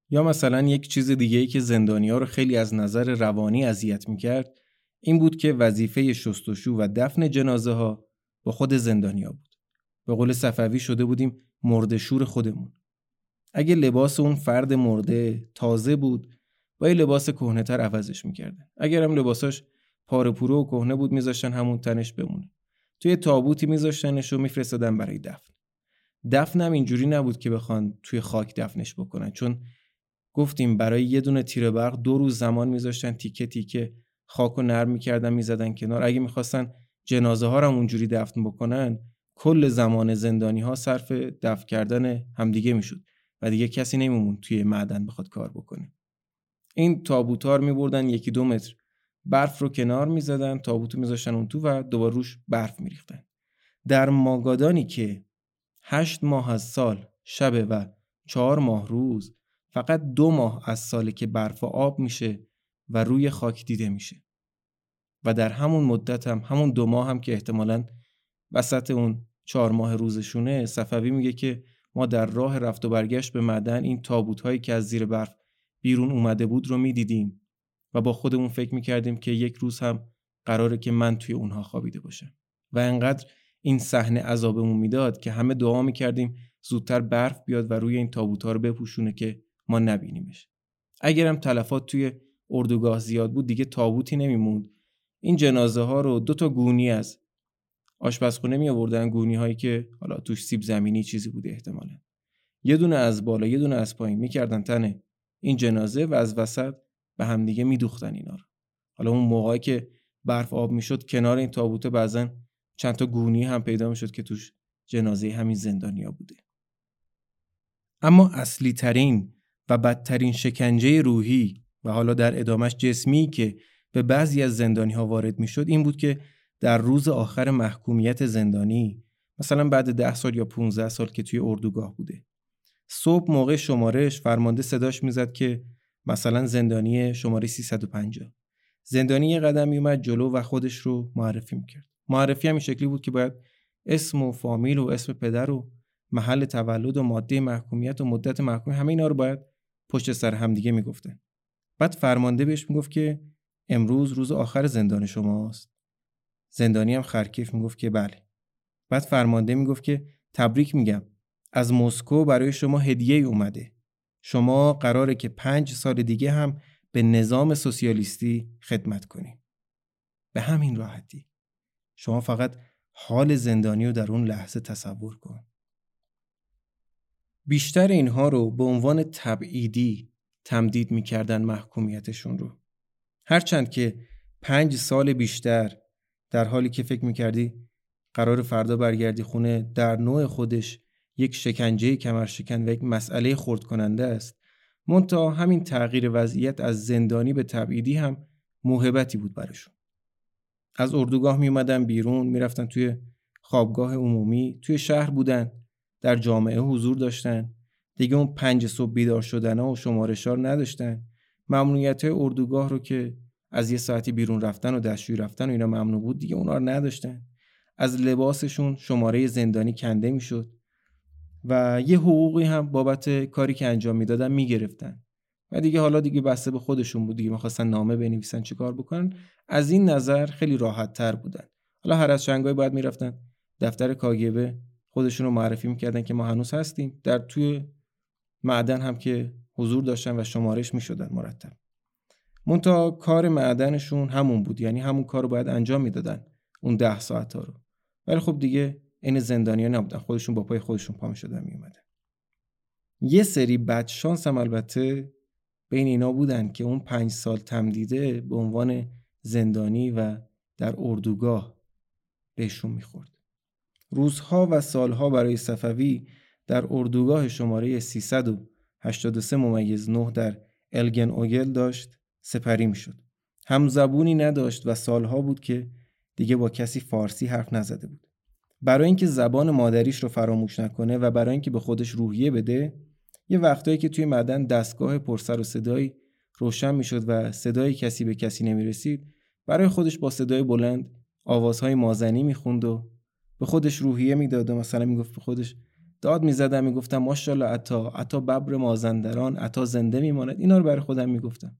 یا مثلا یک چیز دیگه ای که زندانیا رو خیلی از نظر روانی اذیت می‌کرد این بود که وظیفه شستشو و دفن جنازه ها با خود زندانیا بود. به قول صفوی شده بودیم مردشور خودمون. اگه لباس اون فرد مرده تازه بود با یه لباس تر عوضش می‌کردن اگر هم لباساش پاره پوره و کهنه بود میذاشتن همون تنش بمونه. توی تابوتی میذاشتنش و میفرستادن برای دفن. دفن هم اینجوری نبود که بخوان توی خاک دفنش بکنن چون گفتیم برای یه دونه تیر برق دو روز زمان میذاشتن تیکه تیکه خاک و نرم می‌کردن می‌زدن کنار. اگه می‌خواستن جنازه ها رو اونجوری دفن بکنن کل زمان زندانی ها صرف دفن کردن همدیگه می‌شد. و دیگه کسی نمیمون توی معدن بخواد کار بکنه. این تابوتار میبردن یکی دو متر برف رو کنار می‌زدن تابوتو میذاشتن اون تو و دوباره روش برف میریختن. در ماگادانی که هشت ماه از سال شبه و چهار ماه روز فقط دو ماه از ساله که برف و آب میشه و روی خاک دیده میشه. و در همون مدت هم همون دو ماه هم که احتمالا وسط اون چهار ماه روزشونه صفوی میگه که ما در راه رفت و برگشت به معدن این تابوت هایی که از زیر برف بیرون اومده بود رو می‌دیدیم و با خودمون فکر می‌کردیم که یک روز هم قراره که من توی اونها خوابیده باشم. و انقدر این صحنه عذابمون می‌داد که همه دعا می‌کردیم زودتر برف بیاد و روی این تابوت ها رو بپوشونه که ما نبینیمش. اگرم تلفات توی اردوگاه زیاد بود دیگه تابوتی نمیموند. این جنازه ها رو دو تا گونی از آشپزخونه می آوردن گونی هایی که حالا توش سیب زمینی چیزی بوده احتمالا. یه دونه از بالا یه دونه از پایین می‌کردن تن این جنازه و از وسط به همدیگه میدوختن اینا رو. حالا اون موقعی که برف آب می‌شد کنار این تابوته بعضا چند تا گونی هم پیدا می‌شد که توش جنازه همین زندانیا بوده. اما اصلی ترین و بدترین شکنجه روحی و حالا در ادامش جسمی که به بعضی از زندانی ها وارد می‌شد این بود که در روز آخر محکومیت زندانی مثلا بعد ده سال یا 15 سال که توی اردوگاه بوده. صبح موقع شمارش فرمانده صداش می‌زد که مثلا زندانی شماره 350 زندانی یه قدم میومد جلو و خودش رو معرفی می‌کرد. معرفی هم این شکلی بود که باید اسم و فامیل و اسم پدر و محل تولد و ماده محکومیت و مدت محکومیت همه اینا رو باید پشت سر همدیگه می‌گفتن. بعد فرمانده بهش می‌گفت که امروز روز آخر زندان شماست. زندانی هم خرکیف می‌گفت که بله. بعد فرمانده می‌گفت که تبریک میگم. از مسکو برای شما هدیه اومده. شما قراره که پنج سال دیگه هم به نظام سوسیالیستی خدمت کنید به همین راحتی. شما فقط حال زندانی رو در اون لحظه تصور کن. بیشتر اینها رو به عنوان تبعیدی تمدید می‌کردن محکومیتشون رو. هرچند که پنج سال بیشتر در حالی که فکر می‌کردی قرار فردا برگردی خونه در نوع خودش یک شکنجه کمرشکن و یک مسئله خورد کننده است. منتها همین تغییر وضعیت از زندانی به تبعیدی هم موهبتی بود برشون از اردوگاه می اومدن بیرون می‌رفتن توی خوابگاه عمومی توی شهر بودن در جامعه حضور داشتن. دیگه اون پنج صبح بیدار شدن و شمارشار نداشتن. ممنوعیت های اردوگاه رو که از یه ساعتی بیرون رفتن و دستشویی رفتن و اینا ممنوع بود. دیگه اونا رو نداشتن. از لباسشون شماره زندانی کنده می‌شد و یه حقوقی هم بابت کاری که انجام می‌دادن می‌گرفتن. و دیگه حالا دیگه بسته به خودشون بود. دیگه می‌خواستن نامه بنویسن کار بکنن. از این نظر خیلی راحت تر بودن. حالا هر از چنگای باید می‌رفتن. دفتر کاگبه خودشون رو معرفی می‌کردن که ما هنوز هستیم. در توی معدن هم که حضور داشتن و شمارش می‌شدن مرتب. منتها کار معدنشون همون بود. یعنی همون کار رو باید انجام می‌دادن اون ده ساعت ها رو. ولی خب دیگه این زندانیا نبودن. خودشون با پای خودشون پا می‌شدن میومدن یه سری بدشانس هم البته بین اینا بودن که اون پنج سال تمدیده به عنوان زندانی و در اردوگاه بهشون می‌خورد. روزها و سالها برای صفوی در اردوگاه شماره 383 ممیز 9 در الگن اوگل داشت. سپری می‌شد. هم زبونی نداشت و سالها بود که دیگه با کسی فارسی حرف نزده بود. برای اینکه زبان مادریش رو فراموش نکنه و برای اینکه به خودش روحیه بده یه وقتایی که توی مدن دستگاه پرسر و صدایی روشن می‌شد و صدای کسی به کسی نمی‌رسید برای خودش با صدای بلند آوازهای مازنی می‌خوند و به خودش روحیه می‌داد و مثلا می‌گفت به خودش داد می‌زدم. می‌گفتم ماشاءالله عطا عطا ببر مازندران عطا زنده میماند. اینا رو برای خودم می‌گفتم.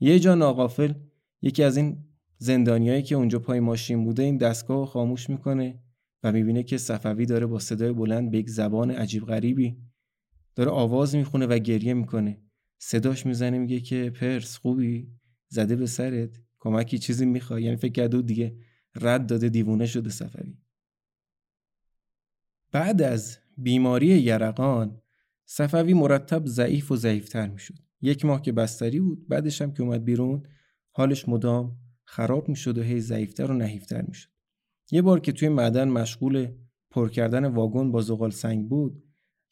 یه جا ناقافل یکی از این زندانیایی که اونجا پای ماشین بوده این دستگاه خاموش می‌کنه و می‌بینه که صفوی داره با صدای بلند به یک زبان عجیب غریبی داره آواز می‌خونه و گریه می‌کنه. صداش می‌زنه میگه که پرس خوبی؟ زده به سرت؟ کمکی چیزی می‌خوای؟ یعنی فکر کرده دیگه رد داده دیوونه شده صفوی. بعد از بیماری یرقان صفوی مرتب ضعیف و ضعیفتر می‌شد. یک ماه که بستری بود بعدش هم که اومد بیرون حالش مدام خراب می‌شد و هی ضعیفتر و نحیفتر می‌شد. یه بار که توی معدن مشغول پر کردن واگن با زغال سنگ بود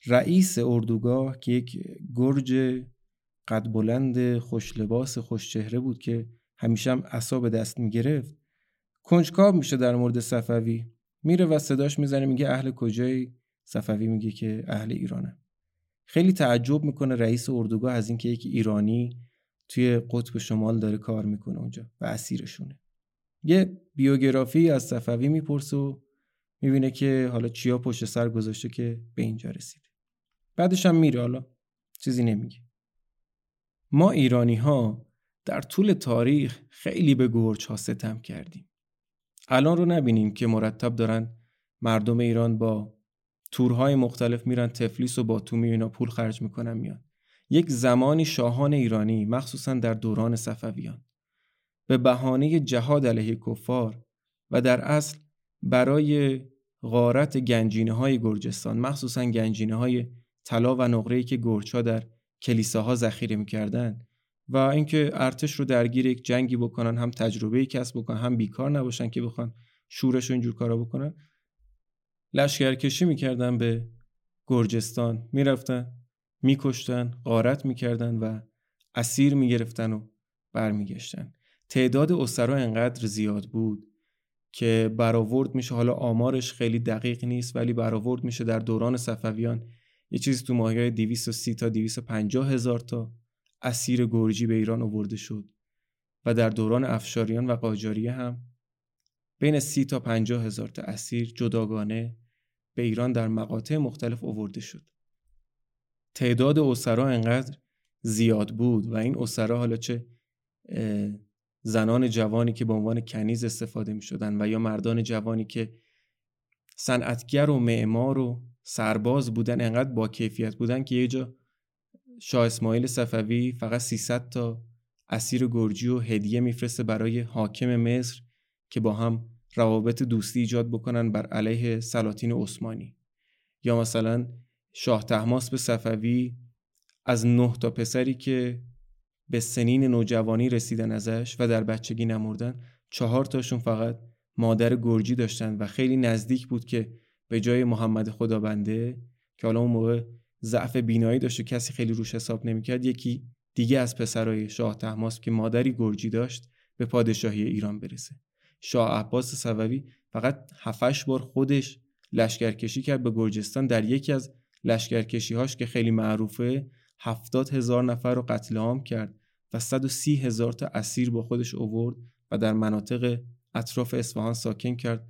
رئیس اردوگاه که یک گرج قد بلند خوش لباس خوش چهره بود که همیشه هم اصاب دست می‌گرفت کنجکاو میشه در مورد صفوی. میره و صداش می‌زنه میگه اهل کجایی؟ صفوی میگه که اهل ایرانه. خیلی تعجب می‌کنه رئیس اردوگاه از اینکه یک ایرانی توی قطب شمال داره کار می‌کنه اونجا و اسیرشونه. یه بیوگرافی از صفوی می‌پرسه و می‌بینه که حالا چیا پشت سر گذاشته که به اینجا رسیده بعدش هم میره حالا چیزی نمیگه. ما ایرانی ها در طول تاریخ خیلی به گرچ ها ستم کردیم. الان رو نبینیم که مرتب دارن مردم ایران با تورهای مختلف میرن تفلیس و با تومی اینا پول خرج می‌کنن میان. یک زمانی شاهان ایرانی مخصوصا در دوران صفویان به بهانه جهاد علیه کفار و در اصل برای غارت گنجینه های گرجستان مخصوصا گنجینه های طلا و نقره‌ای که گرچا در کلیساها ذخیره می‌کردن و اینکه ارتش رو درگیر یک جنگی بکنن هم تجربه کسب بکنن هم بیکار نباشن که بخوان شورش و اینجور کارا بکنن. لشکرکشی می‌کردن به گرجستان. می‌رفتن میکشتن غارت می‌کردن و اسیر می‌گرفتن و برمیگشتن. تعداد اسرا انقدر زیاد بود که برآورد میشه. حالا آمارش خیلی دقیق نیست ولی برآورد میشه در دوران صفویان. یه چیزی تو ماهی 230 تا 250 هزار تا اسیر گرجی به ایران آورده شد. و در دوران افشاریان و قاجاریه هم بین 30 تا 50 هزار تا اسیر جداگانه به ایران در مقاطع مختلف آورده شد. تعداد اسرا انقدر زیاد بود و این اسرا حالا چه زنان جوانی که به عنوان کنیز استفاده می شدن و یا مردان جوانی که صنعتگر و معمار و سرباز بودن انقدر با کیفیت بودن که یه جا شاه اسماعیل صفوی فقط 300 تا اسیر گرجی و هدیه میفرسته برای حاکم مصر که با هم روابط دوستی ایجاد بکنن بر علیه سلاطین عثمانی. یا مثلا شاه تحماس به صفوی از نه تا پسری که به سنین نوجوانی رسیدن ازش و در بچگی نمردن چهار تاشون فقط مادر گرجی داشتن و خیلی نزدیک بود که به جای محمد خدابنده که حالا اون موقع ضعف بینایی داشت و کسی خیلی روش حساب نمی‌کرد یکی دیگه از پسرای شاه تحماس که مادری گرجی داشت به پادشاهی ایران برسه. شاه عباس صفوی فقط هفتش بار خودش لشکرکشی کرد به گرجستان در یکی از لشکرکشی هاش که خیلی معروفه هفتاد هزار نفر رو قتل عام کرد و 130 هزار تا اسیر با خودش اوورد و در مناطق اطراف اصفهان ساکن کرد.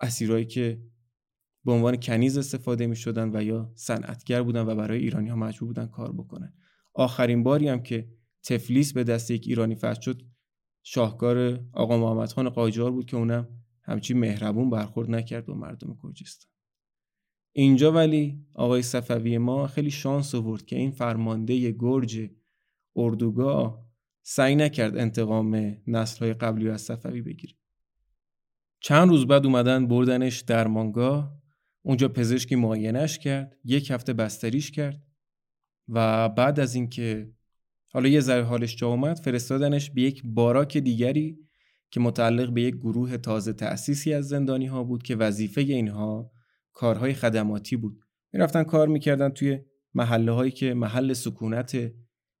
اسیرایی که به عنوان کنیز استفاده می شدن و یا صنعتگر بودن و برای ایرانی ها مجبور بودن کار بکنن. آخرین باری هم که تفلیس به دست یک ایرانی فتح شد شاهکار آقا محمد خان قاجار بود که اونم همچی مهربون برخورد نکرد با مردم گرجستان اینجا ولی آقای صفوی ما خیلی شانس آورد که این فرمانده گرج اردوگاه سعی نکرد انتقام نسل های قبلی از صفوی بگیره. چند روز بعد اومدن بردنش درمانگاه. اونجا پزشکی معاینش کرد یک هفته بستریش کرد و بعد از اینکه حالا یه ذره حالش جا اومد فرستادنش به یک باراک دیگری که متعلق به یک گروه تازه تأسیسی از زندانی ها بود که وظیفه اینها کارهای خدماتی بود. می‌رفتن کار می‌کردن توی محله هایی که محل سکونت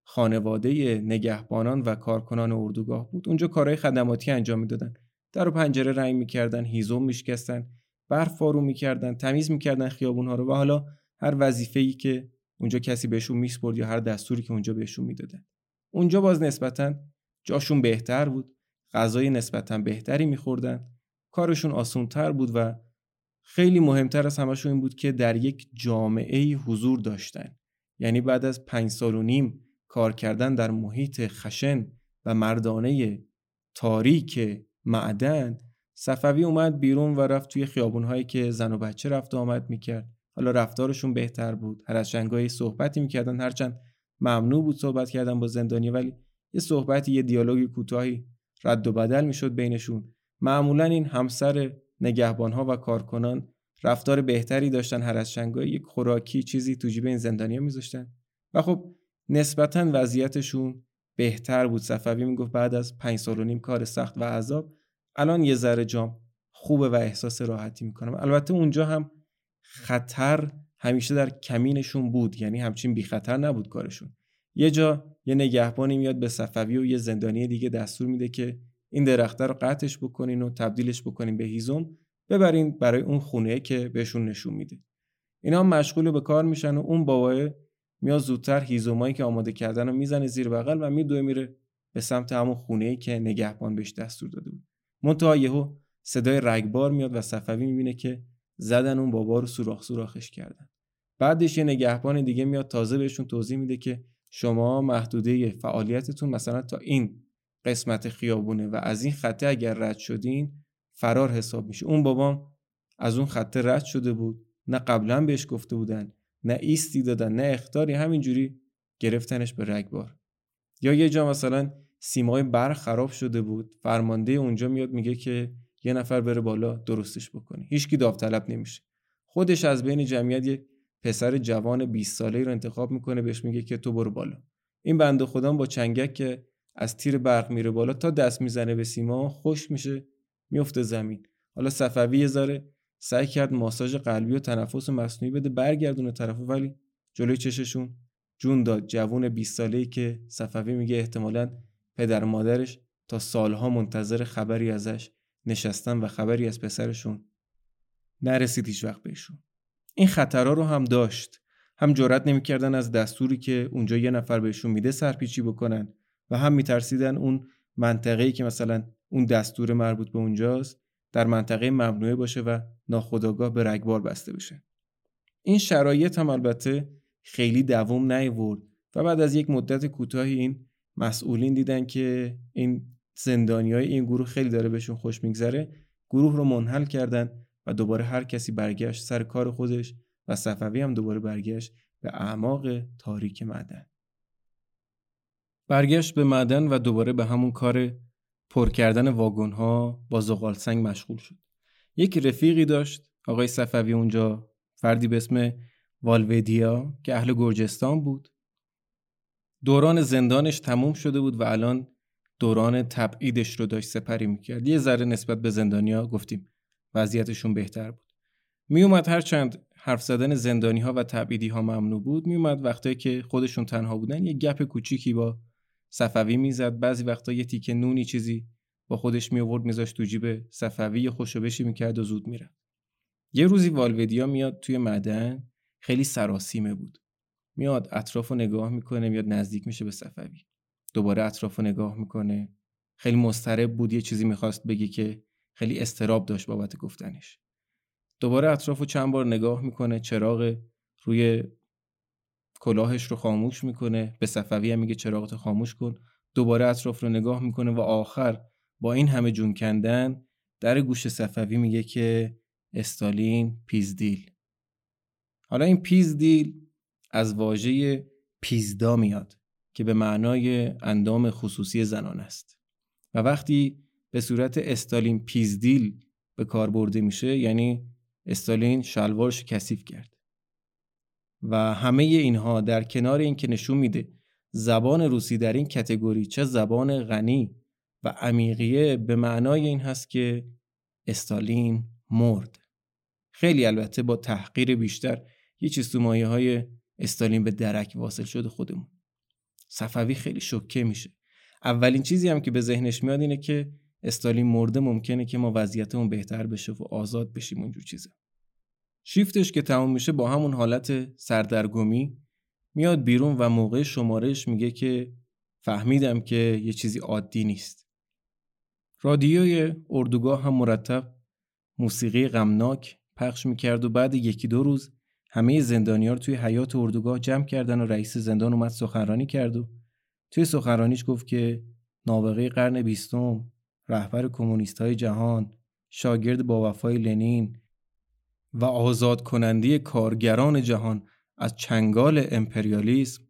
خانواده نگهبانان و کارکنان اردوگاه بود. اونجا کارهای خدماتی انجام می‌دادن. در و پنجره رنگ می‌کردن هیزم میشکستن برف فارو می‌کردن تمیز می‌کردن خیابون ها رو و حالا هر وظیفه ای که اونجا کسی بهشون میسپرد یا هر دستوری که اونجا بهشون می‌دادن اونجا باز نسبتا جاشون بهتر بود غذای نسبتا بهتری میخوردن کارشون آسونتر بود و خیلی مهمتر از همشون این بود که در یک جامعه حضور داشتن. یعنی بعد از پنج سال و نیم کار کردن در محیط خشن و مردانه تاریک معدن صفوی اومد بیرون و رفت توی خیابونهایی که زن و بچه رفت آمد می‌کرد. حالا رفتارشون بهتر بود. هر از شنگایی صحبتی می‌کردن هرچند ممنوع بود صحبت کردن با زندانی ولی یه صحبتی یه دیالوگی کوتاهی رد و بدل می‌شد بینشون. معمولا این همسر نگهبانها و کارکنان رفتار بهتری داشتن. هر از شنگایی یک خوراکی چیزی تو جیب این زندانیا میذاشتن. و خب نسبتا وضعیتشون بهتر بود. صفوی می‌گفت بعد از پنج سال و نیم کار سخت و عذاب الان یه ذره جام خوبه و احساس راحتی می‌کنم. البته اونجا هم خطر همیشه در کمینشون بود یعنی همچین بی خطر نبود کارشون. یه جا یه نگهبانی میاد به صفوی و یه زندانی دیگه دستور میده که این درخته رو قطعش بکنین و تبدیلش بکنین به هیزم ببرین برای اون خونه که بهشون نشون میده. اینا مشغول به کار میشن و اون بابای میاد زودتر هیزومایی که آماده کردن رو می‌زنه زیر بغل و میدوه میره به سمت همون خونه که نگهبان بهش دستور داده بود. منتها یهو صدای رگبار میاد و صفوی می‌بینه که زدن اون بابا رو سوراخ سوراخش کردن. بعدش یه نگهبان دیگه میاد تازه بهشون توضیح میده که شما محدوده فعالیتتون مثلا تا این قسمت خیابونه و از این خطه اگر رد شدین فرار حساب میشه. اون بابام از اون خطه رد شده بود. نه قبلا بهش گفته بودن نه ایستی دادن نه اختاری همینجوری گرفتنش به رگبار یا یه جا مثلا سیمای برق خراب شده بود فرمانده اونجا میاد میگه که یه نفر بره بالا درستش بکنه. هیچکی داوطلب نمیشه. خودش از بین جمعیت یه پسر جوان 20 ساله رو انتخاب می‌کنه بهش میگه که تو برو بالا. این بنده خدا با چنگک که از تیر برق میره بالا تا دست می‌زنه به سیما خوش میشه میفته زمین. حالا صفوی یه سعی کرد ماساژ قلبی و تنفس مصنوعی بده برگردونه طرفو ولی جلوی چششون جون داد. جوون 20 ساله‌ای که صفوی میگه احتمالا پدر مادرش تا سالها منتظر خبری ازش نشستن و خبری از پسرشون نرسید هیچ وقت بهشون. این خطرها رو هم داشت. هم جرات نمی‌کردن از دستوری که اونجا یه نفر بهشون میده سرپیچی بکنن و هم میترسیدن اون منطقه‌ای که مثلا اون دستور مربوط به اونجاست در منطقه ممنوعه باشه و ناخودآگاه به رگبار بسته بشه. این شرایط هم البته خیلی دوام نیورد و بعد از یک مدت کوتاهی این مسئولین دیدن که این زندانی های این گروه خیلی داره بهشون خوش میگذره گروه رو منحل کردن و دوباره هر کسی برگشت سر کار خودش و صفوی هم دوباره برگشت به اعماق تاریک معدن. برگشت به معدن و دوباره به همون کار پر کردن واگن ها با زغال سنگ مشغول شد. یک رفیقی داشت آقای صفوی اونجا فردی به اسم والودیا که اهل گرجستان بود. دوران زندانش تموم شده بود و الان دوران تبعیدش رو داشت سپری می‌کرد. یه ذره نسبت به زندانیا گفتیم وضعیتشون بهتر بود. میومد هر چند حرف زدن زندانی ها و تبعیدی ها ممنوع بود. میومد وقتایی که خودشون تنها بودن یه گپ کوچیکی با صفوی می‌زد. بعضی وقتا یه تیکه نونی چیزی با خودش می آورد میذاشت تو جیب صفوی خوشوبشی می‌کرد و زود میره یه روزی والودیا میاد توی معدن. خیلی سراسیمه بود. میاد اطراف رو نگاه می‌کنه میاد نزدیک میشه به صفوی. دوباره اطراف رو نگاه می‌کنه. خیلی مضطرب بود یه چیزی می‌خواست بگی که خیلی استراب داشت بابت گفتنش. دوباره اطراف رو چند بار نگاه می‌کنه چراغ روی کلاهش رو خاموش می‌کنه. به صفوی هم میگه چراغت خاموش کن. دوباره اطراف رو نگاه می‌کنه و آخر با این همه جون کندن در گوش صفوی میگه که استالین پیزدیل حالا این پیزدیل از واژه پیزدا میاد. که به معنای اندام خصوصی زنان است. و وقتی به صورت استالین پیزدیل به کار برده میشه یعنی استالین شلوارش کثیف کرد. و همه اینها در کنار اینکه نشون میده زبان روسی در این کتگوری چه زبان غنی و عمیقیه به معنای این هست که استالین مرد. خیلی البته با تحقیر بیشتر یه چیز تو مایه های استالین به درک واصل شده خودمون. صفوی خیلی شکه میشه. اولین چیزی هم که به ذهنش میاد اینه که استالین مرده ممکنه که ما وضعیتمون بهتر بشه و آزاد بشیم اونجور چیزا. شیفتش که تموم میشه با همون حالت سردرگمی میاد بیرون و موقع شمارش میگه که فهمیدم که یه چیزی عادی نیست. رادیوی اردوگاه هم مرتب موسیقی غمناک پخش می‌کرد و بعد یکی دو روز همه زندانیار توی حیات اردوگاه جمع کردن و رئیس زندان اومد سخنرانی کرد و توی سخنرانیش گفت که نابغه قرن بیستم رهبر کمونیست های جهان شاگرد با وفای لنین و آزاد کننده کارگران جهان از چنگال امپریالیسم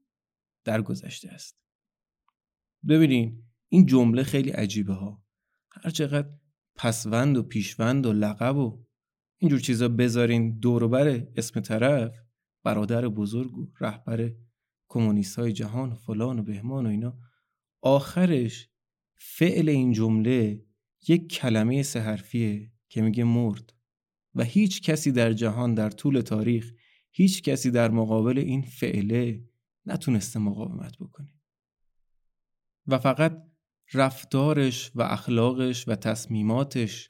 درگذشته است. ببینین این جمله خیلی عجیبه ها. هر چقدر پسوند و پیشوند و لقب و اینجور چیزا بذارین دوروبر اسم طرف برادر بزرگ و رهبر کمونیست های جهان و فلان و بهمان و اینا. آخرش فعل این جمله یک کلمه سه که میگه مرد. و هیچ کسی در جهان در طول تاریخ هیچ کسی در مقابل این فعله نتونسته مقاومت بکنه. و فقط رفتارش و اخلاقش و تصمیماتش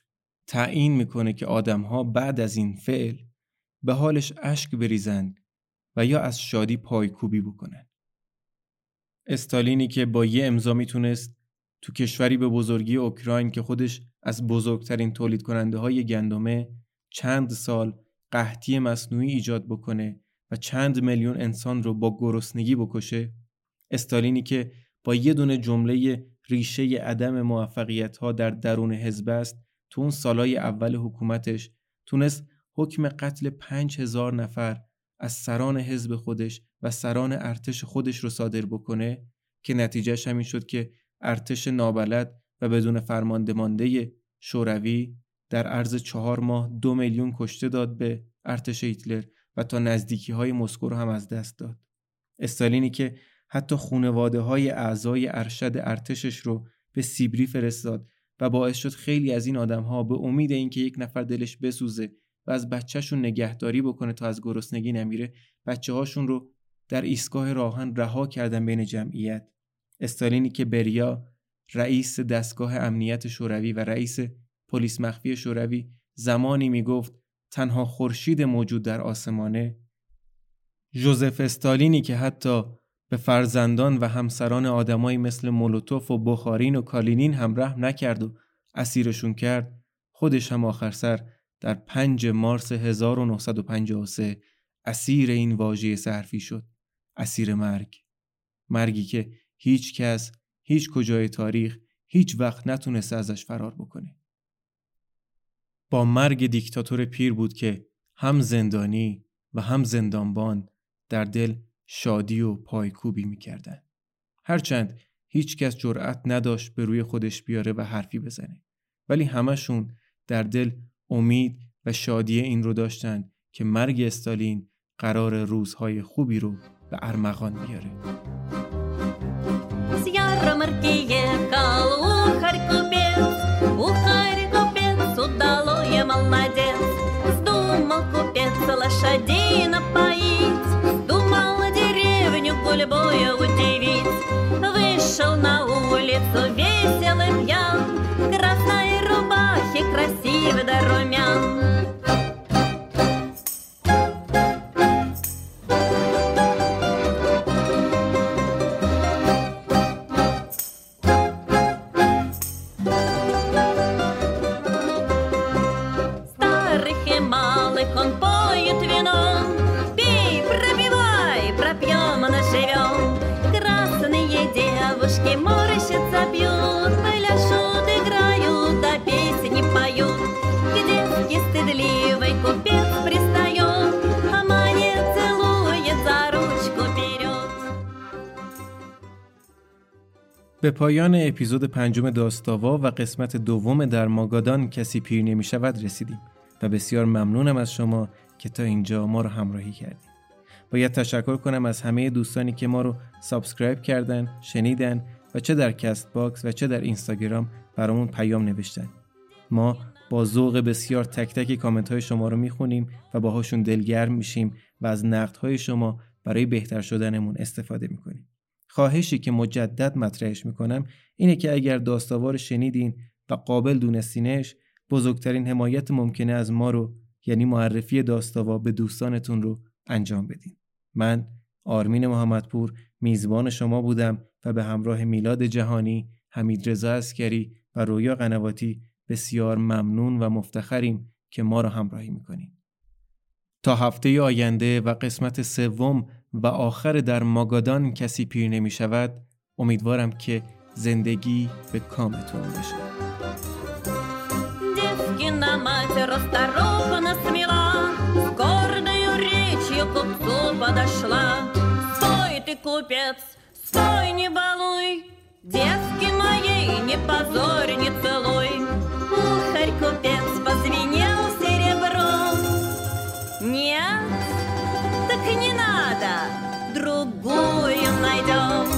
تعیین می‌کنه که آدمها بعد از این فعل به حالش اشک بریزن و یا از شادی پایکوبی بکنن. استالینی که با یه امضا می‌تونست تو کشوری به بزرگی اوکراین که خودش از بزرگترین تولید کننده های گندمه چند سال قحطی مصنوعی ایجاد بکنه و چند میلیون انسان رو با گرسنگی بکشه استالینی که با یه دونه جمله ریشه عدم موفقیت ها در درون حزب است تو اون سالای اول حکومتش تونست حکم قتل پنج هزار نفر از سران حزب خودش و سران ارتش خودش رو صادر بکنه که نتیجهش همین شد که ارتش نابلد و بدون فرمانده مانده شوروی در عرض چهار ماه دو میلیون کشته داد به ارتش هیتلر و تا نزدیکی های مسکو رو هم از دست داد. استالینی که حتی خونواده های اعضای ارشد ارتشش رو به سیبری فرستاد و باعث شد خیلی از این آدم ها به امید اینکه یک نفر دلش بسوزه و از بچهشون نگهداری بکنه تا از گرسنگی نمیره بچه هاشون رو در ایستگاه راهن رها کردن بین جمعیت. استالینی که بریا رئیس دستگاه امنیت شوروی و رئیس پلیس مخفی شوروی زمانی می‌گفت تنها خورشید موجود در آسمانه جوزف استالینی که حتی به فرزندان و همسران آدمایی مثل مولوتوف و بخارین و کالینین هم رحم نکرد و اسیرشون کرد. خودش هم آخر سر در 5 مارس 1953 اسیر این واژه سرفی شد. اسیر مرگ. مرگی که هیچ کس هیچ کجای تاریخ هیچ وقت نتونسته ازش فرار بکنه. با مرگ دیکتاتور پیر بود که هم زندانی و هم زندانبان در دل شادی و پایکوبی می‌کردن. هرچند هیچ کس جرأت نداشت به روی خودش بیاره و حرفی بزنه. ولی همشون در دل امید و شادی این رو داشتن که مرگ استالین قرار روزهای خوبی رو به ارمغان بیاره. собою удивить. Вышел на улицу веселым пьян, Красной рубахи красивый да румян. به پایان اپیزود پنجم داستاوا و قسمت دوم در ماگادان کسی پیر نمی شود رسیدیم و بسیار ممنونم از شما که تا اینجا ما رو همراهی کردیم. باید تشکر کنم از همه دوستانی که ما رو subscribe کردن، شنیدن و چه در Castbox و چه در اینستاگرام برامون پیام نوشتن. ما با ذوق بسیار تک تک کامنت های شما رو می‌خونیم و باهاشون دلگرم میشیم و از نقد های شما برای بهتر شدنمون استفاده می‌کنیم. خواهشی که مجدد مطرحش می‌کنم اینه که اگر داستاوار شنیدین و قابل دونستینش بزرگترین حمایت ممکنه از ما رو یعنی معرفی داستاوا به دوستانتون رو انجام بدین. من آرمین محمدپور میزبان شما بودم و به همراه میلاد جهانی حمید رضا اسکری و رویا قنواتی بسیار ممنون و مفتخریم که ما را همراهی می‌کنیم تا هفته آینده و قسمت سوم و آخر در ماگادان کسی پیر نمی شود امیدوارم که زندگی به کامتون بشه Девкина мать расторопно смела, С гордою речью к купцу подошла. Стой ты, купец, стой, не балуй, Девки моей не позорь, не целуй, надо, другую найдем.